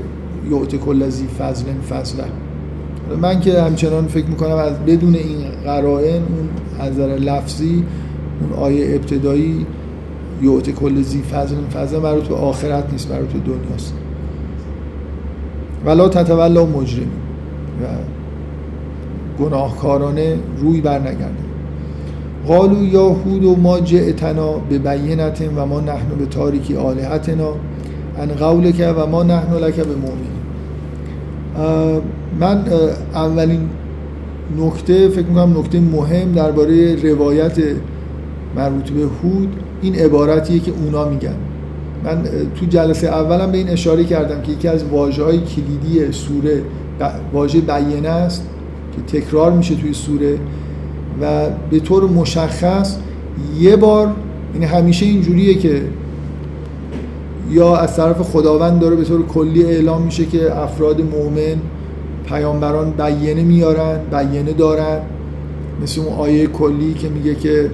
یعت کل زی فضل فضله من که همچنان فکر می‌کنم از بدون این قرائن اون از لفظی اون آیه ابتدایی یعت کل زی فضل فضل مربوط به آخرت نیست مربوط به دنیاست. ولا تتولا مجرم و گناهکارانه روی بر نگرده قالو یاهود و ما جئتنا به بینت و ما نحن به تاریکی آلهتنا ان قولک و ما نحن لک به من اولین نکته فکر می‌کنم نکته مهم درباره روایت مربوط به هود این عبارتیه که اونا میگن. من تو جلسه اولم به این اشاره کردم که یکی از واجه های کلیدی سوره واژه بیانه است که تکرار میشه توی سوره و به طور مشخص یه بار یعنی همیشه اینجوریه که یا از طرف خداوند داره به طور کلی اعلام میشه که افراد مؤمن پیامبران بیانه میارن بیانه دارن. مثل اون آیه کلی که میگه که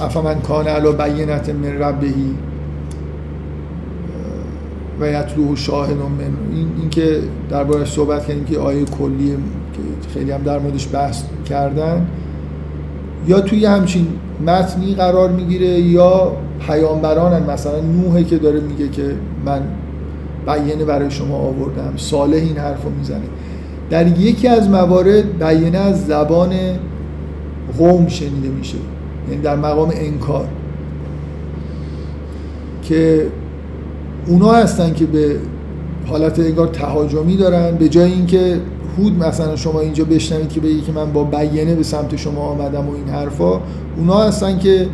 افمن کان علا بینت من ربهی و یتلوه شاهد من. این, این که درباره صحبت کردیم که آیه کلی که خیلی هم در موردش بحث کردن. یا توی همچین متنی قرار می‌گیره یا پیامبرانن؟ مثلا نوحه که داره میگه که من بیانه برای شما آوردم صالح این حرف رو می‌زنه. در یکی از موارد بیانه از زبان قوم شنیده میشه یعنی در مقام انکار که اونا هستن که به حالت انگار تهاجمی دارن به جای اینکه هود مثلا شما اینجا بشنوید که بگی که من با بیانه به سمت شما آمدم و این حرفا اونا هستن که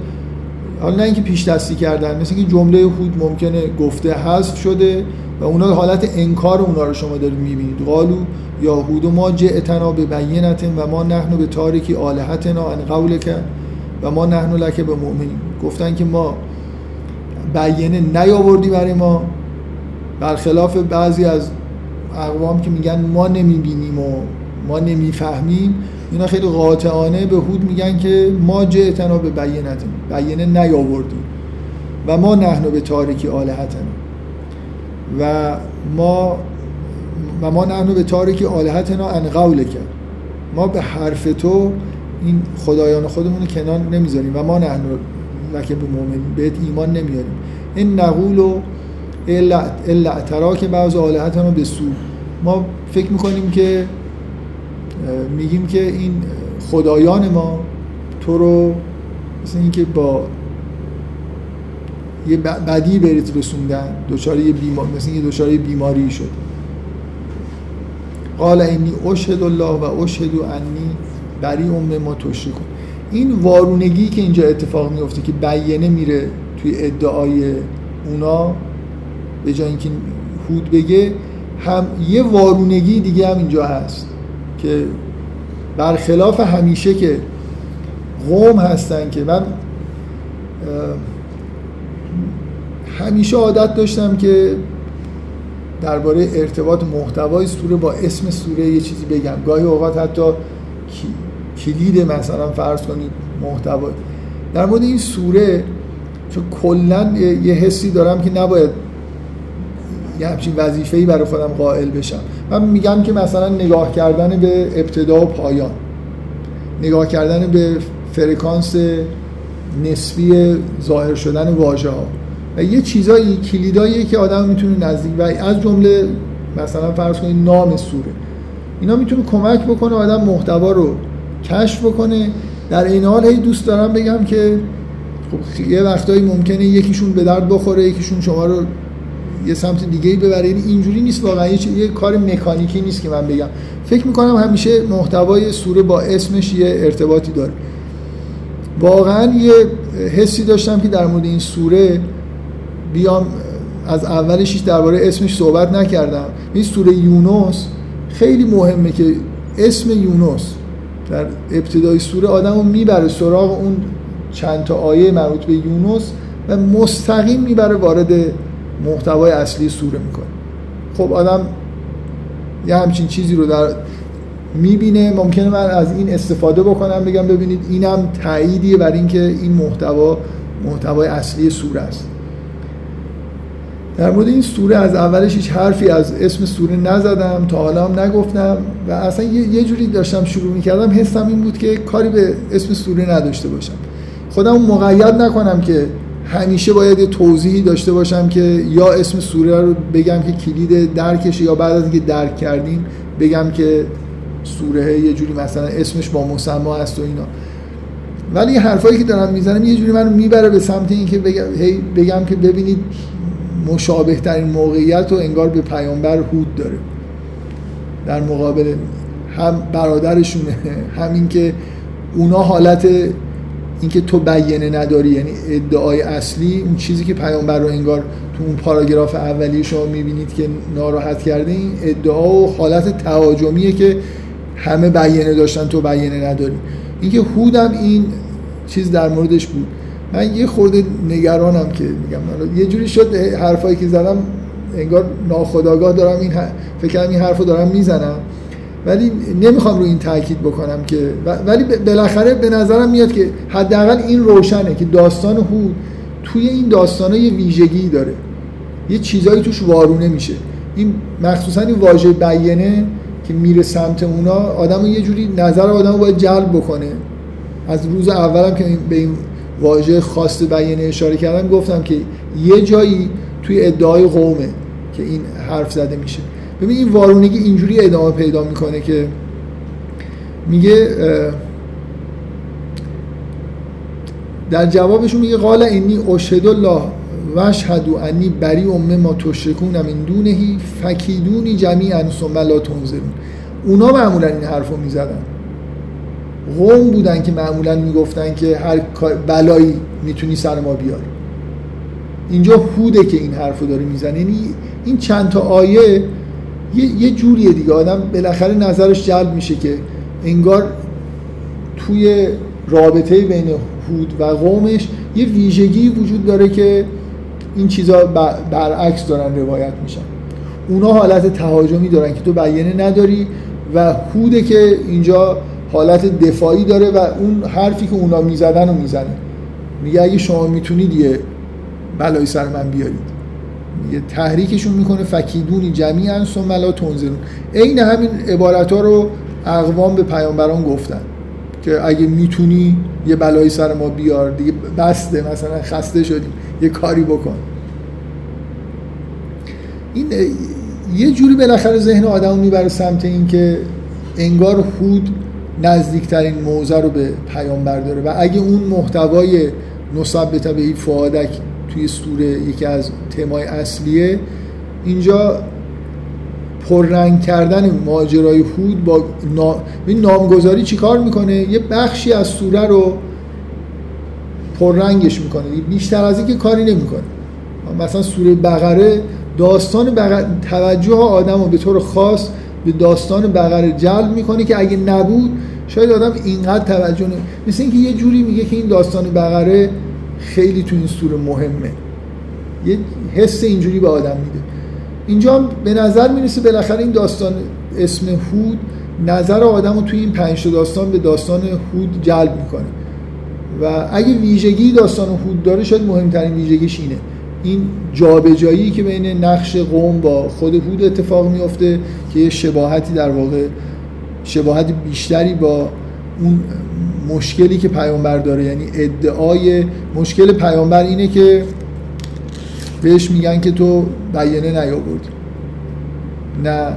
حالا نه اینکه پیش دستی کردن مثل که جمله هود ممکنه گفته حذف شده و اونا حالت انکار اونا رو شما دارید می‌بینید. قالو یا ما جئتنا به بینتن و ما نحن به تاریکی آلهتنا ان قول کرد و ما نحن لکه به مؤمنین. گفتن که ما بیانه نیاوردی برای ما برخلاف بعضی از اقوام که میگن ما نمی‌بینیم و ما نمی‌فهمیم اینا خیلی قاطعانه به هود میگن که ما جئتنا به بینت بینه نیاوردیم. و ما نحن به تاریکی آلهتنا و ما و ما نحن به تاریکی آلهتنا ان قول کرد ما به حرف تو این خدایان خودمون رو کنار نمی‌ذاریم. و ما نحن لکه به مؤمن بهت ایمان نمیاریم. این نقول و الا اعتراک بعض آلهتنا به سو. ما فکر می‌کنیم که میگیم که این خدایان ما تو رو مثل اینکه با یه بدی بهت رسوندن دچار یه بیمار مثل یه دچار بیماری شد. قال اینی اشهد الله و اشهد انی بری ام ما تشریکون این وارونگی که اینجا اتفاق میفته که بیانه میره توی ادعای اونا به جای اینکه هود بگه هم یه وارونگی دیگه هم اینجا هست که برخلاف همیشه که قوم هستن که من همیشه عادت داشتم که درباره ارتباط محتوای سوره با اسم سوره یه چیزی بگم. گاهی اوقات حتی کلید مثلا فرض کنید محتوا در مورد این سوره چون کلا یه حسی دارم که نباید یه همچین وظیفه‌ای برای خودم قائل بشم. من میگم که مثلا نگاه کردن به ابتدا و پایان. نگاه کردن به فرکانس نسبی ظاهر شدن واژه ها و یه چیزایی کلیدایی که آدم می‌تونه نزدیک و از جمله مثلا فرض کنید نام سوره. اینا می‌تونه کمک بکنه آدم محتوا رو کشف بکنه. در این حال هی دوست دارم بگم که خب یه وقتایی ممکنه یکیشون به درد بخوره یکیشون شما رو یه سمت دیگه ای ببره یعنی اینجوری نیست واقعا. یه, یه کار مکانیکی نیست که من بگم. فکر می‌کنم همیشه محتوای سوره با اسمش یه ارتباطی داره. واقعا یه حسی داشتم که در مورد این سوره بیام از اولش درباره اسمش صحبت نکردم. این سوره یونس خیلی مهمه که اسم یونس در ابتدای سوره آدم رو می‌بره سراغ اون چند تا آیه مربوط به یونس و مستقیم می‌بره وارد محتوای اصلی سوره می‌کنه. خب آدم یه همچین چیزی رو در می‌بینه. ممکنه من از این استفاده بکنم بگم ببینید اینم تاییدیه برای اینکه این محتوا محتوای اصلی سوره است. در مورد این سوره از اولش هیچ حرفی از اسم سوره نزدم تا حالا هم نگفتم و اصلا یه جوری داشتم شروع می‌کردم. حسم این بود که کاری به اسم سوره نداشته باشم. خودم مقید نکنم که همیشه باید یه توضیحی داشته باشم که یا اسم سوره رو بگم که کلید درکشه یا بعد از اینکه درک کردیم بگم که سوره یه جوری مثلا اسمش با مسما هست و اینا. ولی حرفایی که دارم می‌زنم یه جوری منو می‌بره به سمت اینکه بگم هی بگم که ببینید مشابه ترین موقعیت رو انگار به پیامبر هود داره. در مقابل هم برادرشونه همین که اونا حالت اینکه تو بیانه نداری یعنی ادعای اصلی اون چیزی که پیامبر رو انگار تو اون پاراگراف اولیه شما می‌بینید که ناراحت کرده این ادعا و حالت تهاجمیه که همه بیانه داشتن تو بیانه نداری. اینکه هودم این چیز در موردش بود. من یه خورده نگرانم که میگم. یه جوری شد حرفایی که زدم انگار ناخداگاه دارم این فکر این حرفو دارم می‌زنم. ولی نمی‌خوام رو این تاکید بکنم که ولی بالاخره به نظرم میاد که حداقل این روشنه که داستان هود توی این داستان یه ویژگی داره. یه چیزایی توش وارونه میشه. این مخصوصا این واژه بیانه که میره سمت اونا آدم یه جوری نظر آدم باید جلب بکنه. از روز اولم که به این واژه خاص بیانه اشاره کردم گفتم که یه جایی توی ادعای قومه که این حرف زده میشه. ببین این وارونگی اینجوری ادامه پیدا می‌کنه که میگه در جوابشون میگه قال اینی اشهد الله و اشهدو انی بری امه ما تشرکون من دونهی فکیدونی جمیعا ثم لا تنظرون. اونا معمولا این حرف رو می‌زدن. قوم بودن که معمولا می‌گفتن که هر بلایی می‌تونی سر ما بیاری. اینجا هوده که این حرف رو داره می‌زنه یعنی این چند تا آیه یه, یه جوریه دیگه. آدم بالاخره نظرش جلب میشه که انگار توی رابطه بین هود و قومش یه ویژگی وجود داره که این چیزا برعکس دارن روایت میشن. اونا حالت تهاجمی دارن که تو بیانه نداری و هوده که اینجا حالت دفاعی داره و اون حرفی که اونا می‌زدن رو می‌زنه. میگه اگه شما می‌تونید یه بلای سر من بیارید. تحریکشون می‌کنه فکیدونی جمیعا ثم لا تنزلون عین همین عبارت ها رو اقوام به پیامبران گفتن که اگه می‌تونی یه بلایی سر ما بیار دیگه بسته مثلا خسته شدیم یه کاری بکن. این یه جوری بالاخره ذهن آدم می‌بره سمت این که انگار هود نزدیکترین موضع رو به پیامبر داره و اگه اون محتوای نصبت به فعادک توی سوره یکی از تمای اصلیه. اینجا پررنگ کردن ماجرای هود با نامگذاری چیکار می‌کنه؟ یه بخشی از سوره رو پررنگش می‌کنه. بیشتر از این که کاری نمی‌کنه. مثلا سوره بقره داستان توجه آدم رو به طور خاص به داستان بقره جلب می‌کنه که اگه نبود شاید آدم اینقدر توجه نه مثل اینکه یه جوری میگه که این داستان بقره خیلی تو این سوره مهمه. یه حس اینجوری به آدم میده. اینجا به نظر می‌رسه بالاخره این داستان اسم هود نظر آدم رو توی این پنج داستان به داستان هود جلب می‌کنه. و اگه ویژگی داستان هود داره شاید مهمترین ویژگیش اینه. این جابجایی که بین نقش قوم با خود هود اتفاق میفته که یه شباهتی در واقع شباهت بیشتری با اون مشکلی که پیامبر داره یعنی ادعای مشکل پیامبر اینه که بهش میگن که تو بیانه نیاوردی. نه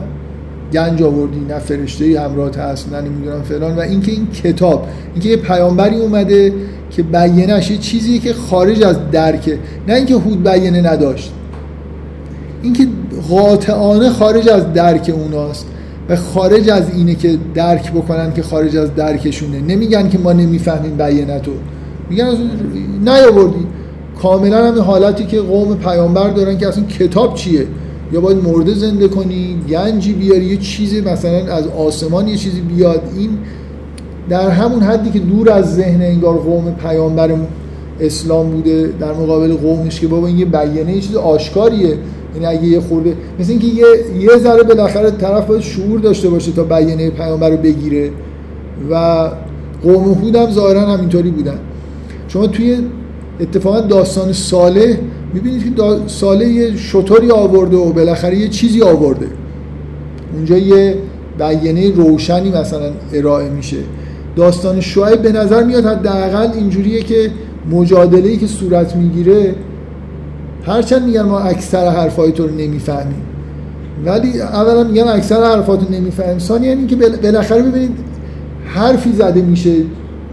گنج آوردی نه فرشته همراهت هست نه نمی‌دونم فلان. و اینکه این کتاب اینکه یه پیامبری اومده که بیانش یه چیزی که خارج از درکه. نه اینکه هود بیانه نداشت. اینکه قاطعانه خارج از درک اوناست. و خارج از اینه که درک بکنن که خارج از درکشونه. نمیگن که ما نمی‌فهمیم بیانتو میگن نیاوردی. کاملا هم حالتی که قوم پیامبر دارن که اصلا کتاب چیه؟ یا باید مرده زنده کنی گنجی بیاری یه چیزی مثلا از آسمان یه چیزی بیاد. این در همون حدی که دور از ذهن انگار قوم پیامبر اسلام بوده در مقابل قومش که بابا این یه بیانه یه چیز آشکاریه. یعنی اگه یه خورده مثل اینکه یه یه ذره بالاخره طرف باید شعور داشته باشه تا بیانه پیامبر رو بگیره. و قوم هود هم ظاهرا همینطوری بودن. شما توی اتفاقا داستان صالح می‌بینید که صالح یه شطوری آورده و بالاخره یه چیزی آورده. اونجا یه بیانه روشنی مثلا ارائه میشه. داستان شعیب به نظر میاد حداقل اینجوریه که مجادله که صورت می‌گیره هرچند میگن ما اکثر حرفای تو رو نمی‌فهمیم. ولی اولا میگن اکثر حرفات رو نمی‌فهمیم. ثانیا یعنی که بالاخره ببینید حرفی زده میشه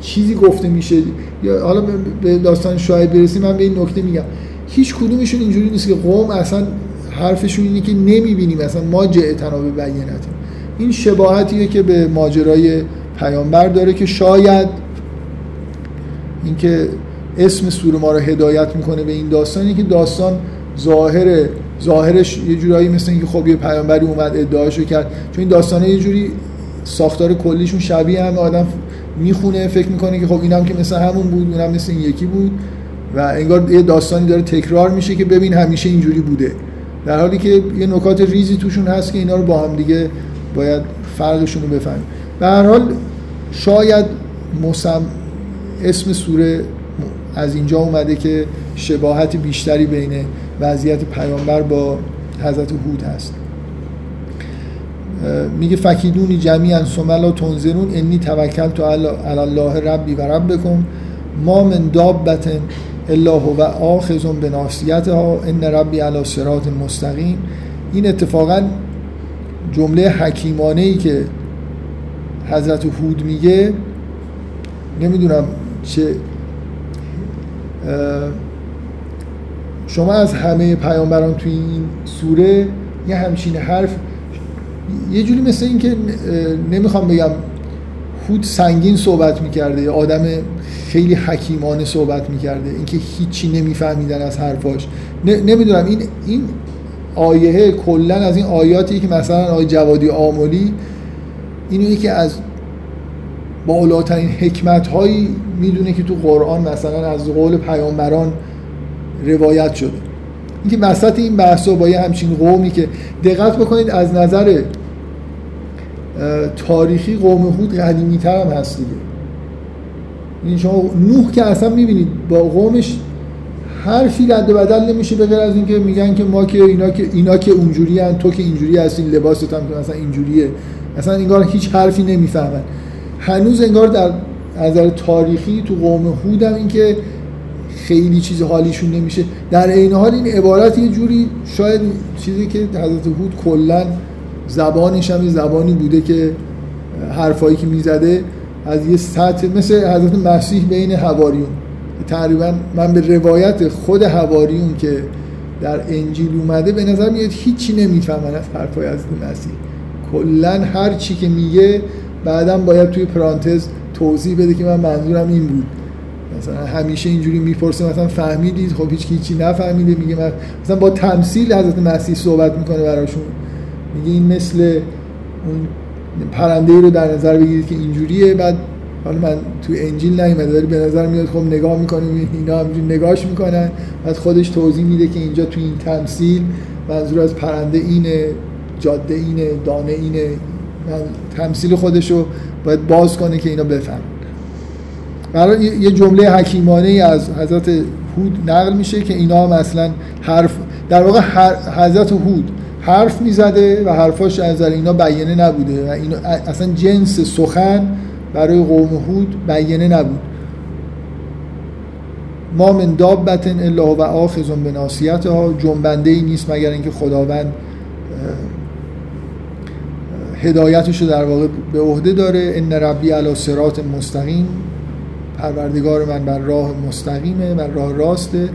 چیزی گفته میشه. یا حالا به داستان شاید برسیم من به این نکته میگم. هیچ کدومشون اینجوری نیست که قوم اصلا حرفشون اینه که نمی‌بینیم. اصلا ما جعتنا به بینتیم این شباهتیه که به ماجرای پیامبر داره که شاید اینکه اسم سوره ما رو هدایت می‌کنه به این داستانی که داستان ظاهر ظاهرش یه جورایی مثل اینکه خب یه پیامبری اومد ادعاشو کرد. چون این داستانه یه جوری ساختار کلیشون شبیه هم آدم می‌خونه فکر می‌کنه که خب اینم که مثل همون بود اونم مثل این یکی بود و انگار یه داستانی داره تکرار میشه که ببین همیشه اینجوری بوده. در حالی که یه نکات ریزی توشون هست که اینا رو با هم دیگه باید فرقشون رو بفهمیم. به هر حال شاید مسم اسم سوره از اینجا اومده که شباهت بیشتری بین وضعیت پیامبر با حضرت هود هست. میگه فکیدونی جمیعا سملا تنظرون انی توکل تو الله ربی و ربکم ما من دابت الا هو آخذ به ها ان ربی علی صراط مستقیم. این اتفاقا جمله حکیمانه ای که حضرت هود میگه نمی‌دونم چه شما از همه پیامبران توی این سوره یه همچین حرف یه جوری مثل این که نمی‌خوام بگم هود سنگین صحبت می‌کرده یا آدم خیلی حکیمانه صحبت می‌کرده اینکه هیچی نمیفهمیدن از حرفاش. نمی‌دونم این این آیه کلا از این آیاتی که مثلا آیه جوادی آمولی اینو یکی از بالاترین حکمت هایی می‌دونه که تو قرآن مثلا از قول پیامبران روایت شده. اینکه وسط این بحثا با یه همچین قومی که دقت بکنید از نظر تاریخی قوم هود قدیمی تر هم هست دیگه. یعنی شما نوح که اصلا می‌بینید با قومش حرفی رد و بدل نمیشه به غیر از اینکه میگن که ما که اینا که اینا که اونجوری هن تو که اینجوری هستی لباست هم که مثلا اینجوریه. اصلا انگار هیچ حرفی نمی‌فهمن. هنوز انگار در نظر تاریخی تو قوم هود هم این که خیلی چیز حالیشون نمیشه. در عین حال این عبارت یه جوری شاید چیزی که حضرت هود کلا زبانش هم زبانی بوده که حرفایی که می‌زده از یه سطح مثل حضرت مسیح بین حواریون. تقریبا من به روایت خود حواریون که در انجیل اومده به نظر میاد هیچی نمی‌فهمن از حرفای حضرت مسیح. کلا هر چی که میگه بعدا باید توی پرانتز توضیح بده که من منظورم این بود. مثلا همیشه اینجوری می‌پرسه مثلا فهمیدید؟ خب هیچ هیچی نفهمیده میگه مثلا با تمثیل حضرت مسیح صحبت می‌کنه براشون. میگه این مثل اون پرنده ای رو در نظر بگیرید که اینجوریه. بعد حالا من تو انجیل نیومده ولی به نظر میاد خب نگاه می‌کنیم اینا همینجوری نگاهش می‌کنن. بعد خودش توضیح میده که اینجا تو این تمثیل منظور از پرنده اینه جاده اینه دانه اینه تمثیل خودش رو باید باز کنه که اینا بفهم برای یه جمله حکیمانه ای از حضرت هود نقل میشه که اینا هم اصلا حرف در واقع حضرت هود حرف می‌زده و حرفاش از اینا بیانه نبوده و اینا اصلا جنس سخن برای قوم هود بیانه نبود. ما من دابت الا و آخذ به ها جنبنده ای نیست مگر اینکه خداوند هدایتش رو در واقع به عهده داره. ان ربی علی صراط مستقیم. پروردگار من بر راه مستقیمه بر راه راسته.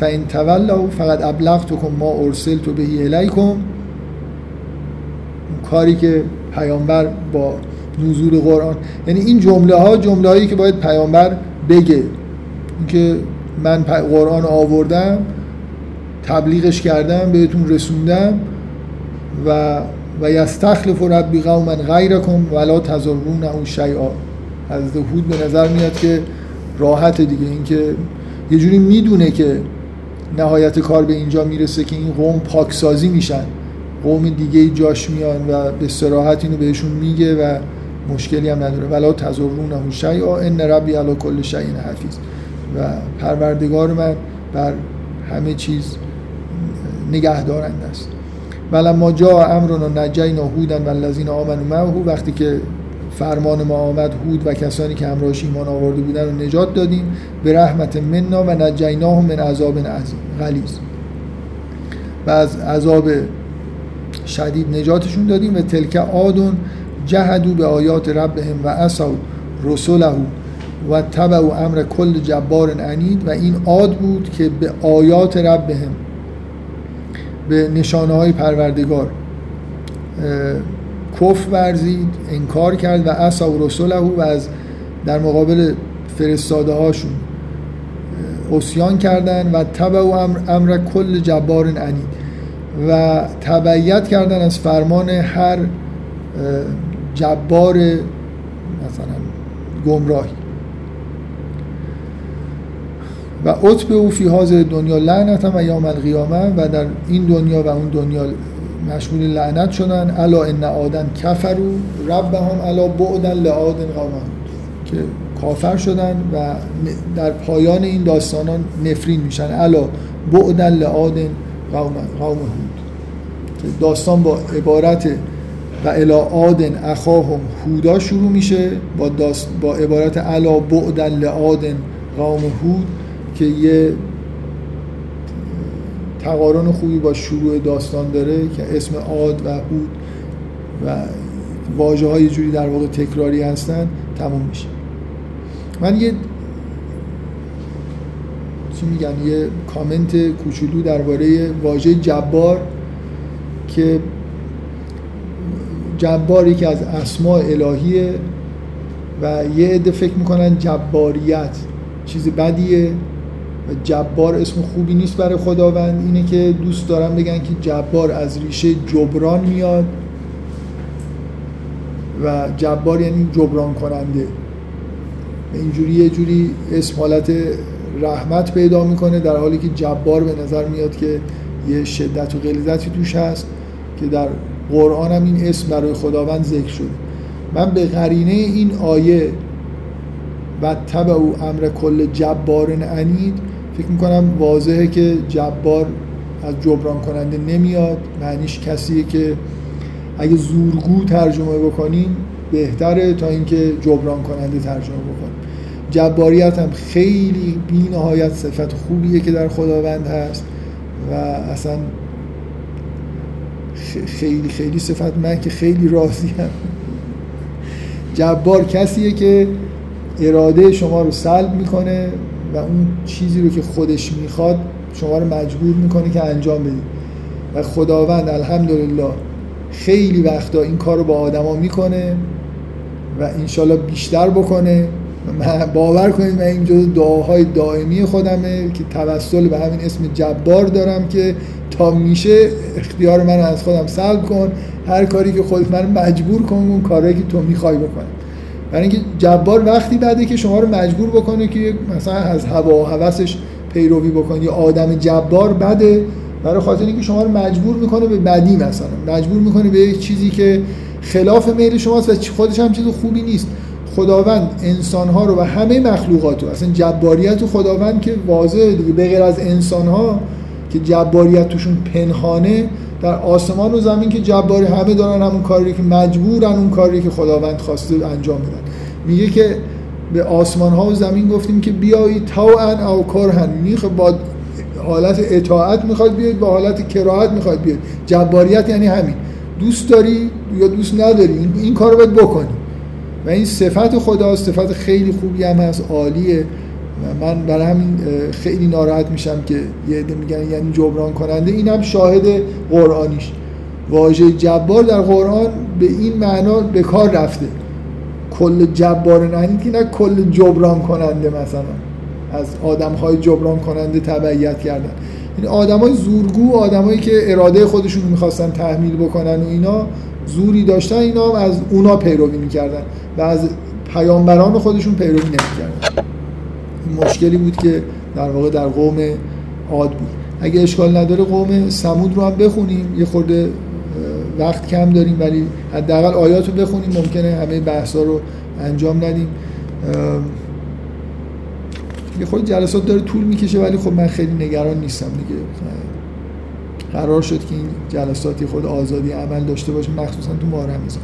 فان تولوا فقط ابلغتکم ما ارسلت بهی الیکم. کاری که پیامبر با نزول قرآن یعنی این جمله ها جمله هایی که باید پیامبر بگه. اینکه من قرآن آوردم تبلیغش کردم بهتون رسوندم و و یستخلف ربی قوما غیرکم ولا تضرون اون شیئا. از هود به نظر میاد که راحت دیگه اینکه یه جوری می‌دونه که نهایت کار به اینجا می‌رسه که این قوم پاکسازی میشن. قوم دیگه جاش میان و به سراحت اینو بهشون میگه و مشکلی هم نداره. ولا تزرون شیئا ان ربی علی کل شیء حفیظ. و پروردگار من بر همه چیز نگهدارنده است. ولما جا امرنا نجینا هودن و الذین آمنوا معه. وقتی که فرمان ما آمد هود و کسانی که همراهش ایمان آورده بودن رو نجات دادیم. به رحمت مننا و نجیناهم من عذاب غلیظ. و از عذاب شدید نجاتشون دادیم و تلک آدون جهدو به آیات ربهم و اسو رسوله و تبع امر کل جبار عنید. و این عاد بود که به آیات ربهم به نشانه های پروردگار کف ورزید انکار کرد و اسا و رسوله و از در مقابل فرستاده هاشون اسیان کردن و تبع امر, امر کل جبار عنید. و تبعیت کردن از فرمان هر جبار مثلا گمراهی. و عطب او فی حاضر دنیا لعنت و یوم القیامه و در این دنیا و اون دنیا مشمول لعنت شدن الا ان آدن کفرو ربهم الا بعدن لعادن قومهم که کافر شدن و در پایان این داستانان نفرین میشن الا بعدن لعادن قوم قوم هود. که داستان با عبارت و الا آدن اخاهم هودا شروع میشه با, با عبارت الا بعدن لعادن قوم هود. که یه تقارن خوبی با شروع داستان داره که اسم عاد و هود و واجه های جوری در واقع تکراری هستن تموم میشه. من یه چی میگن یه کامنت کوچولو درباره واژه جبار که جباری که از اسماء الهیه و یه عده فکر می‌کنن جباریت چیز بدیه. جبار اسم خوبی نیست برای خداوند. اینه که دوست دارم بگن که جبار از ریشه جبران میاد و جبار یعنی جبران کننده. اینجوری یه جوری اسم حالت رحمت پیدا می‌کنه در حالی که جبار به نظر میاد که یه شدت و غلیظتی توش هست که در قرآن هم این اسم برای خداوند ذکر شده. من به قرینه این آیه و تبع او امر کل جبار عنید فکر می‌کنم واضحه که جبار از جبران کننده نمیاد. معنیش کسیه که اگه زورگو ترجمه بکنیم بهتره تا اینکه جبران کننده ترجمه بکنیم جباریت هم خیلی بی نهایت صفت خوبیه که در خداوند هست و اصلا خیلی خیلی صفت من که خیلی راضی هم جبار کسیه که اراده شما رو سلب می‌کنه. و اون چیزی رو که خودش می‌خواد شما رو مجبور می‌کنه که انجام بدید و خداوند الحمدلله خیلی وقتا این کار رو با آدما می‌کنه و انشالله بیشتر بکنه. باور کنید من این جز دعاهای دائمی خودمه که توسل به همین اسم جبار دارم که تا میشه اختیار من از خودم سلب کن. هر کاری که خودت من مجبور کن اون کاری که تو می‌خوای بکنی. برای اینکه جبار وقتی بده که شما رو مجبور بکنه که مثلا از هوا و هوسش پیروی بکنی آدم جبار بده برای خاطر اینکه شما رو مجبور می‌کنه به بدی مثلا مجبور می‌کنه به یک چیزی که خلاف میل شماست و خودش هم چیز خوبی نیست. خداوند انسانها رو و همه مخلوقات رو اصلا جباریت خداوند که واضحه دیگه به غیر از انسانها که جباریت توشون پنهانه در آسمان و زمین که جباری همه دارن همون کاری که مجبورن اون کاری که خداوند خواسته انجام بدن. میگه که به آسمان ها و زمین گفتیم که بیایید تاوان او کرهن می‌خواد با حالت اطاعت می‌خواد بیاید با حالت کراهت می‌خواد بیاید. جباریت یعنی همین. دوست داری یا دوست نداری؟ این, کار رو باید بکنی. و این صفت خدا صفت خیلی خوبی هم هست. عالیه. من برای همین خیلی ناراحت میشم که یه عده میگن یعنی جبران کننده. این هم شاهد قرآنیش. واژه جبار در قرآن به این معنا به کار رفته. کل جبار نه که نه کل جبران کننده مثلا. از آدم های جبران کننده تبعیت کردن. این آدم های زورگو آدمایی که اراده خودشون می‌خواستن تحمیل بکنن و اینا زوری داشتن اینا از اونا پیروی می‌کردن. و از پیامبران خودشون پیروی نمی‌کردن. مشکلی بود که در واقع در قوم عاد بود. اگه اشکال نداره قوم سمود رو هم بخونیم. یه خورده وقت کم داریم ولی حداقل آیات رو بخونیم. ممکنه همه بحثا رو انجام ندیم. یه خود جلسات داره طول می‌کشه ولی خب من خیلی نگران نیستم دیگه. قرار شد که این جلساتی خود آزادی عمل داشته باشه مخصوصا تو ماه رمضان.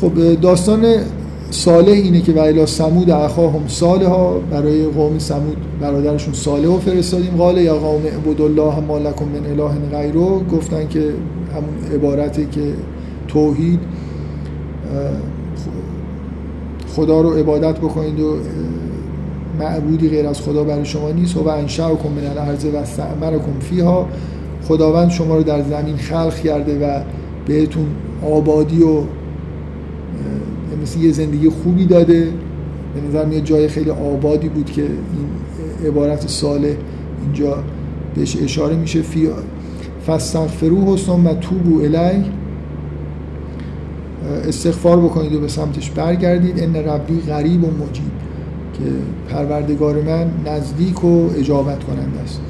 خب داستان صالح اینه که ویلا سمود اخاهم صالح ها برای قوم سمود برادرشون صالح رو فرستادیم. قال یا قوم عبدالله ما لکم من اله غیرو گفتن که همون عبارتی که توحید خدا رو عبادت بکنید و معبودی غیر از خدا برای شما نیست. و انشأکم من الارض و استعمرکم فیها. خداوند شما رو در زمین خلق کرده و بهتون آبادی و مثل یه زندگی خوبی داده. به نظر میاد جای خیلی آبادی بود که این عبارت ساله اینجا بهش اشاره میشه. فی فاستغفروه و توبو الی استغفار بکنید و به سمتش برگردید. ان ربی غریب و مجیب. که پروردگار من نزدیک و اجابت کننده است.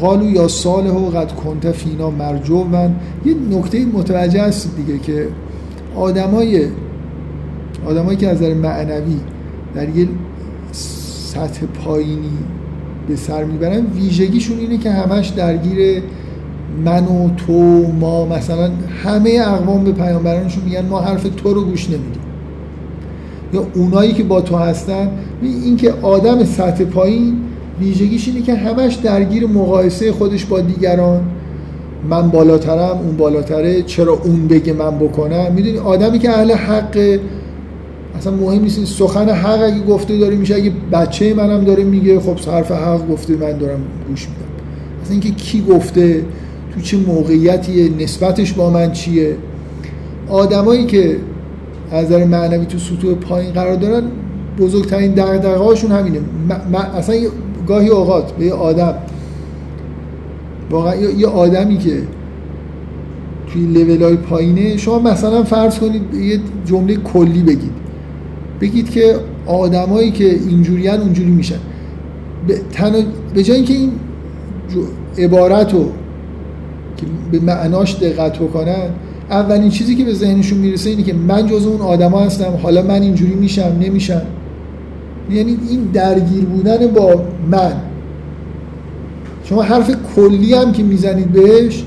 قالو یا صالح و قد کنت فینا مرجو من یه نکته متوجه است دیگه که آدمای آدمایی که از نظر معنوی در یه سطح پایینی به سر می‌برن ویژگیشون اینه که همش درگیر من و تو ما مثلا همه اقوام به پیامبرانشون میگن ما حرف تو رو گوش نمیدیم. یا اونایی که با تو هستن این که آدم سطح پایین ویژگیش اینه که همش درگیر مقایسه خودش با دیگران. من بالاترم اون بالاتره چرا اون بگه من بکنم؟ می‌دونی آدمی که اهل حق اصلا مهم نیست سخن حق اگه گفته داره میشه اگه بچه منم داره میگه خب حرف حق گفته من دارم گوش میدم. اصلا اینکه کی گفته تو چه موقعیتیه نسبتش با من چیه؟ آدمایی که از نظر معنوی تو سطوح پایین قرار دارن بزرگترین دغدغه هاشون همینه اصلا گاهی اوقات به یه آدم واقعا یه آدمی که توی لیول های پایینه شما مثلا فرض کنید یه جمله کلی بگید. بگید که آدمایی که اینجوریان اونجوری میشن به. به جای اینکه این عبارت رو که به معناش دقت بکنن اولین چیزی که به ذهنشون می‌رسه اینه که من جز اون آدما هستم حالا من اینجوری میشم نمیشم یعنی این درگیر بودن با من شما حرف کلی هم که می‌زنید بهش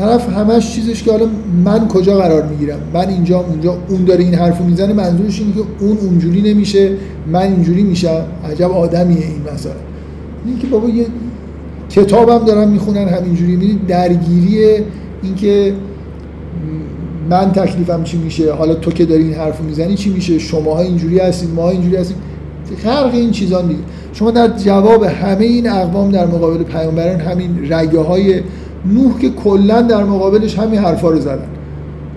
طرف همش چیزش که حالا من کجا قرار می‌گیرم؟ من اینجا اونجا اون داره این حرفو می‌زنه منظورش اینه که اون اونجوری نمیشه من اینجوری میشم. عجب آدمیه این مثلا این که بابا یه کتابم دارن می‌خونن همینجوری می‌بینید درگیری اینکه من تکلیفم چی میشه؟ حالا تو که داری این حرف می‌زنی چی میشه؟ شماها اینجوری هستید ما اینجوری هستیم خرق این چیزان دیگه. شما در جواب همه این اقوام در مقابل پیامبران همین رگه های نوح که کلا در مقابلش همین حرفا رو زدن.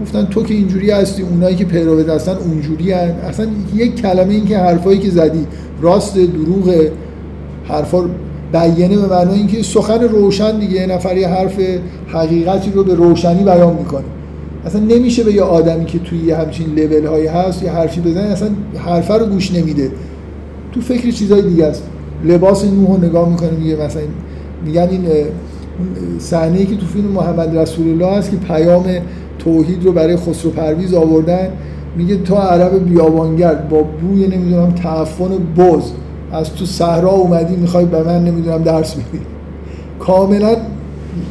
گفتن تو که اینجوری هستی اونایی که پیرو هستن اونجوری هن. اصلا یک کلمه این که حرفایی که زدی راست دروغ حرفا بیانه به معنای اینکه سخن روشن دیگه یه نفر یه حرف حقیقتی رو به روشنی بیان می‌کنه. اصلا نمیشه به یه آدمی که توی یه همچین لول هایی هست یه حرفی بزنه اصلا حرفه رو گوش نمیده. تو فکر چیزای دیگه است. لباس نوح رو نگاه می‌کنه میگه مثلا میگن این صحنه که تو فیلم محمد رسول الله هست که پیام توحید رو برای خسرو پرویز آوردن. میگه تو عرب بیابانگرد با بوی نمی‌دونم تعفن بز از تو صحرا اومدی می‌خوای به من نمی‌دونم درس بدی. کاملا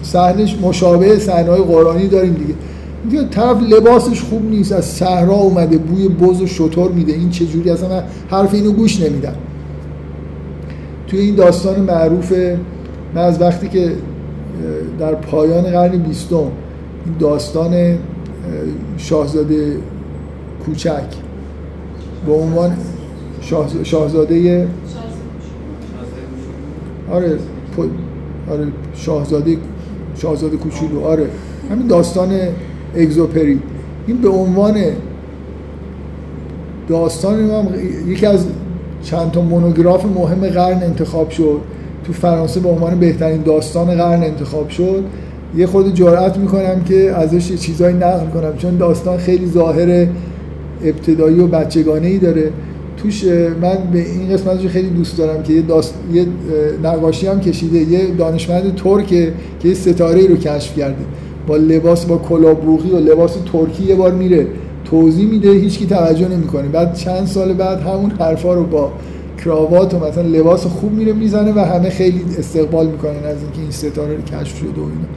صحنهش مشابه صحنه های قرآنی داریم دیگه. دیگه طرف لباسش خوب نیست از صحرا اومده بوی بز و شطور میده. این چه جوری اصلا من حرف اینو گوش نمیدم. توی این داستان معروف من از وقتی که در پایان قرن بیستم این داستان شاهزاده کوچک به عنوان شاهزاده آره آره شاهزاده شاهزاده کوچولو آره همین داستان اگزوپری. این به عنوان داستان هم یکی از چند تا مونوگراف مهم قرن انتخاب شد. تو فرانسه به عنوان بهترین داستان قرن انتخاب شد یه خود جرأت می‌کنم که ازش یه چیزایی نقل کنم چون داستان خیلی ظاهر ابتدایی و بچگانه ای داره. توش من به این قسمتش خیلی دوست دارم که یه, داست... یه نقاشی هم کشیده یه دانشمند ترکه که یه ستاره رو کشف کرده. با لباس با کلابروغی و لباس ترکی یه بار میره توضیح میده هیچکی توجه نمی‌کنه. بعد چند سال بعد همون حرفا رو با کراوات و مثلا لباس خوب میره می‌زنه و همه خیلی استقبال می‌کنن از اینکه این ستاره رو کشف شده و اینا.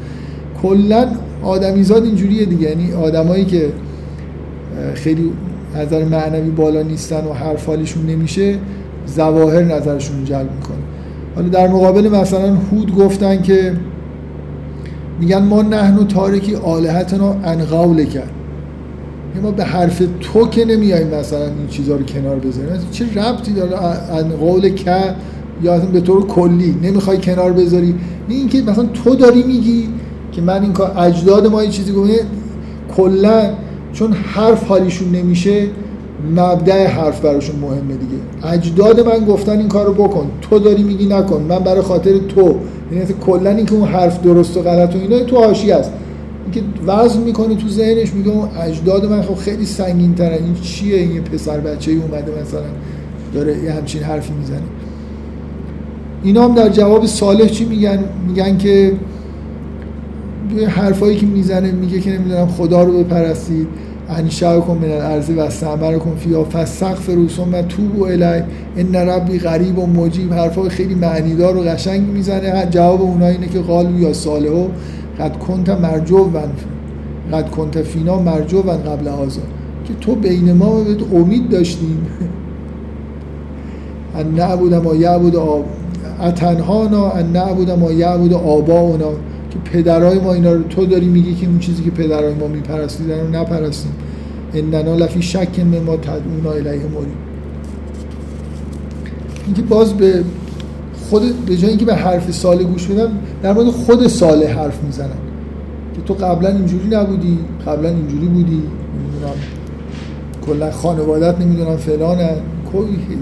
کلا آدمیزاد اینجوریه دیگه. یعنی آدمایی که خیلی نظر معنوی بالا نیستن و حرف حالشون نمیشه ظواهر نظرشون جلب می‌کنه. حالا در مقابل مثلا هود گفتن که میگن ما نحن و تارکی آلهتنا انقول کرد. ما به حرف تو که نمیاییم مثلا این چیزها رو کنار بذاریم چه ربطی داره؟ ان قول که یا اصلا به طور کلی نمی‌خوای کنار بذاری؟ نه اینکه مثلا تو داری میگی که من این کار اجداد ما یه چیزی گفته کلا چون حرف حالیشون نمیشه مبدع حرف براشون مهمه دیگه. اجداد من گفتن این کارو بکن تو داری میگی نکن من برای خاطر تو یعنی کلا اینکه اون حرف درست و غلط و اینا تو حاشیه است. اینکه وزن می‌کنه تو ذهنش میگه اجداد من خب خیلی سنگین تره این چیه؟ این پسر بچه ای اومده مثلا داره یه همچین حرفی می‌زنه. اینا هم در جواب صالح چی میگن؟ میگن که حرفایی که می‌زنه میگه که نمی‌دونم خدا رو بپرستید. انشاء کن من الارض و استعمر کن فیا فسقف روسون و توب و الی ان ربی غریب و مجیب. حرفای خیلی معنیدار و قشنگ می‌زنه. جواب اونها اینه که قالو یا صالحو قد کنت مرجو قد کنت فینا مرجو و قبل آزا که تو بین ما بهت امید داشتیم. ان نعبود ما یعبود آب اتنهانا ان نعبود ما یعبود آباؤنا. که پدرای ما اینا رو تو داری میگی که اون چیزی که پدرای ما میپرستیدن رو نپرستیم. اننا لفی شک ما تدعونا الیه مریم اینکه باز به خود به جای اینکه به حرف ساله گوش بدم در مورد خود ساله حرف می‌زنن که تو قبلا اینجوری نبودی قبلا اینجوری بودی نمی‌دونم کلا خانوادت نمی‌دونم فلان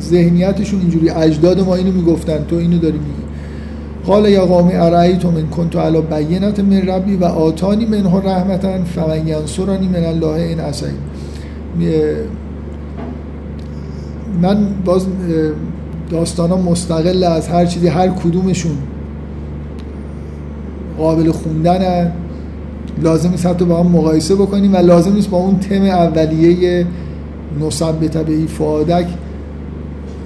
ذهنیتشون اینجوری اجداد ما اینو می‌گفتن تو اینو داری میگی. قال یا قوم ارایتم من کنت علی بینت من ربی و آتانی منه رحمتا فمن ینصرنی من الله این عصی من باز داستان ها مستقل از هر چیزی هر کدومشون قابل خوندن لازم نیست حتی با هم مقایسه بکنیم و لازم نیست با اون تم اولیه نصبت به فادک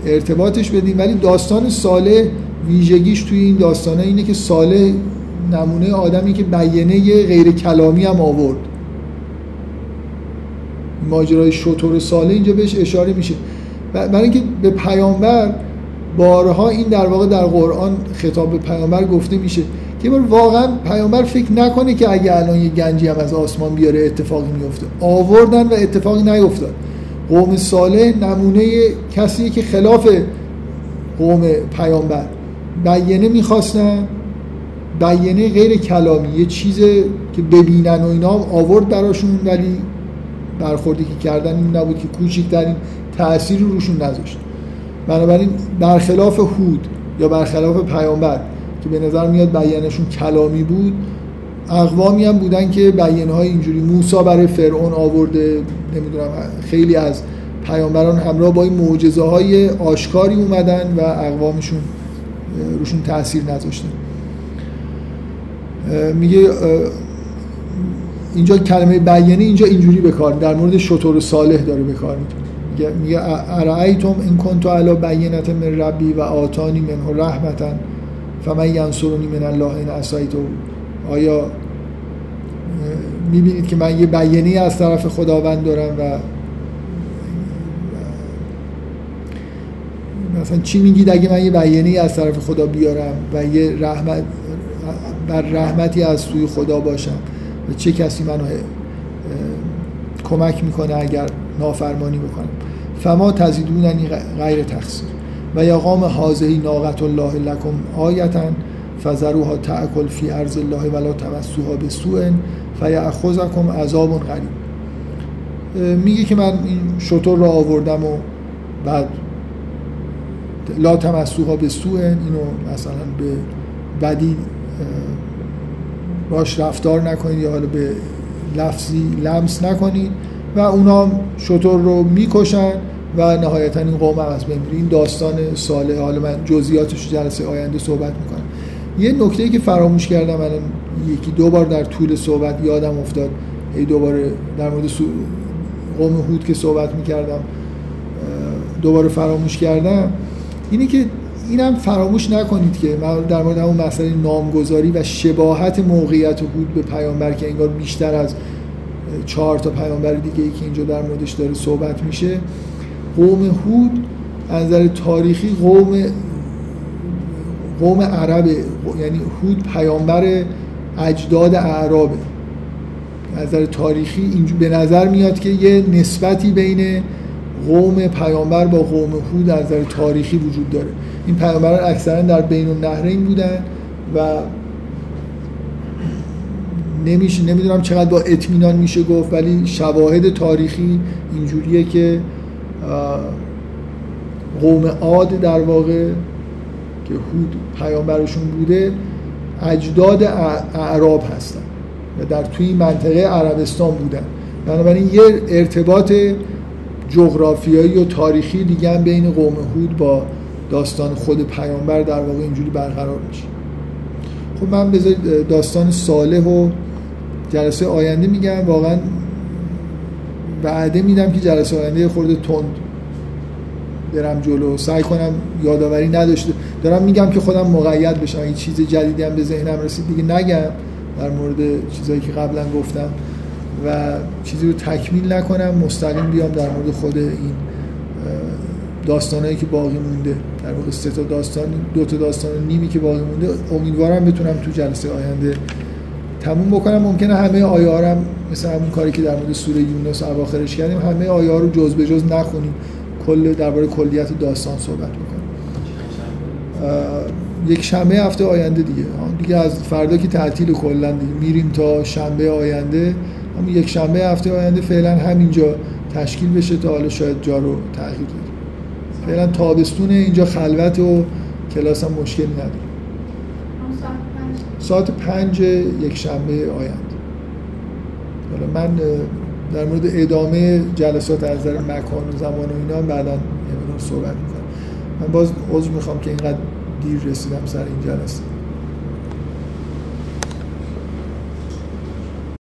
ارتباطش بدیم. ولی داستان ساله ویژگیش توی این داستانه اینه که ساله نمونه آدمی که بیانه غیر کلامی هم آورد. ماجرای شطور ساله اینجا بهش اشاره میشه. برای اینکه به پیامبر بارها این در واقع در قرآن خطاب به پیامبر گفته میشه که واقعا پیامبر فکر نکنه که اگه الان یه گنجی هم از آسمان بیاره اتفاقی میفته. آوردن و اتفاقی نیفتاد. قوم صالح نمونه کسی که خلاف قوم پیامبر. بیانه می‌خواستن بیانه غیر کلامی یه چیز که ببینن و اینا آورد براشون ولی برخوردی که کردن این نبود که کوچکترین تأثیری روشون نذاشت. بنابراین برخلاف هود یا برخلاف پیامبر که به نظر میاد بیانشون کلامی بود اقوامی هم بودن که بیانه های اینجوری موسا برای فرعون آورده نمی‌دونم خیلی از پیامبران همراه با این معجزه های آشکاری اومدن و اقوامشون روشون تاثیر نذاشته میگه اینجا کلمه بیانه اینجا اینجوری بکار در مورد شطور صالح داره بکار میگه میگه ارائیتم این کنتو علا بینت من ربی و آتانی منه رحمتا فمن ینصرونی من الله این اسایتو آیا می‌بینید که من یه بیانیه از طرف خداوند دارم و مثلا چی میگید اگه من یه بیانیه از طرف خدا بیارم و یه رحمت بر رحمتی از سوی خدا باشم و چه کسی منو کمک می‌کنه اگر نافرمانی بکنم؟ فما تزیدوننی غیر تقصیر. و یقام حاضهی ناقت الله لکم آیتا فذروها تأکل فی ارض الله ولا تمسوها به سوء فیأخذکم عذاب غریب. میگه که من این شطور را آوردم و بعد لا تمسوها به سوء اینو مثلا به بدی باش رفتار نکنید یا حالا به لفظی لمس نکنید و اونا شطور رو می‌کشن و نهایتا این قوم از بین این داستان ساله حالا من جزئیاتش جلسه آینده صحبت می‌کنم. یه نکته که فراموش کردم الان یکی دو بار در طول صحبت یادم افتاد. ای دوباره در مورد قوم هود که صحبت می‌کردم دوباره فراموش کردم. اینه که اینم فراموش نکنید که در مورد همون مسئله نامگذاری و شباهت موقعیت هود به پیامبر که انگار بیشتر از چهار تا پیامبر دیگه ای که اینجا در موردش داره صحبت میشه. قوم هود از نظر تاریخی قوم قوم عربه. یعنی هود پیامبر اجداد اعرابه. از نظر تاریخی اینجور به نظر میاد که یه نسبتی بین قوم پیامبر با قوم هود از نظر تاریخی وجود داره. این پیامبران اکثرا در بین النهرین بودن و نمیشه نمی‌دونم چقدر با اطمینان میشه گفت ولی شواهد تاریخی اینجوریه که قوم عاد در واقع که هود پیامبرشون بوده اجداد اعراب هستن و در توی منطقه عربستان بودن. بنابراین یه ارتباط جغرافیایی و تاریخی دیگه هم بین قوم هود با داستان خود پیامبر در واقع اینجوری برقرار میشه. خب من بذارید داستان صالح و جلسه آینده میگم واقعا وعده میدم که جلسه آینده خورده تند برم جلو. سعی کنم یادآوری نداشته دارم میگم که خودم مقید بشم. این چیز جدیدی هم به ذهنم رسید دیگه نگم در مورد چیزایی که قبلا گفتم و چیزی رو تکمیل نکنم مستقیم بیام در مورد خود این داستانهایی که باقی مونده. در واقع سه تا داستان دو تا داستان نیمی که باقی مونده امیدوارم بتونم تو جلسه آینده تموم بکنم ممکنه همه آیه هم مثل همون کاری که در مورد سوره یونس اواخرش کردیم همه آیه رو جز به جز نخونیم. کل درباره کلیت داستان صحبت بکنیم یک شنبه هفته آینده دیگه. دیگه از فردا که تعطیل کلا میریم تا شنبه آینده. همون یک شنبه هفته آینده فعلا همینجا تشکیل بشه تا حالا شاید جا رو تغییر بده فعلا تابستون اینجا خلوت و کلاس هم مشکلی نداره. ساعت پنج یک شنبه آینده حالا من در مورد ادامه جلسات از نظر مکان و زمان و اینا بعدا صحبت می‌کنم. من باز عذر می‌خوام که اینقدر دیر رسیدم سر این جلسه.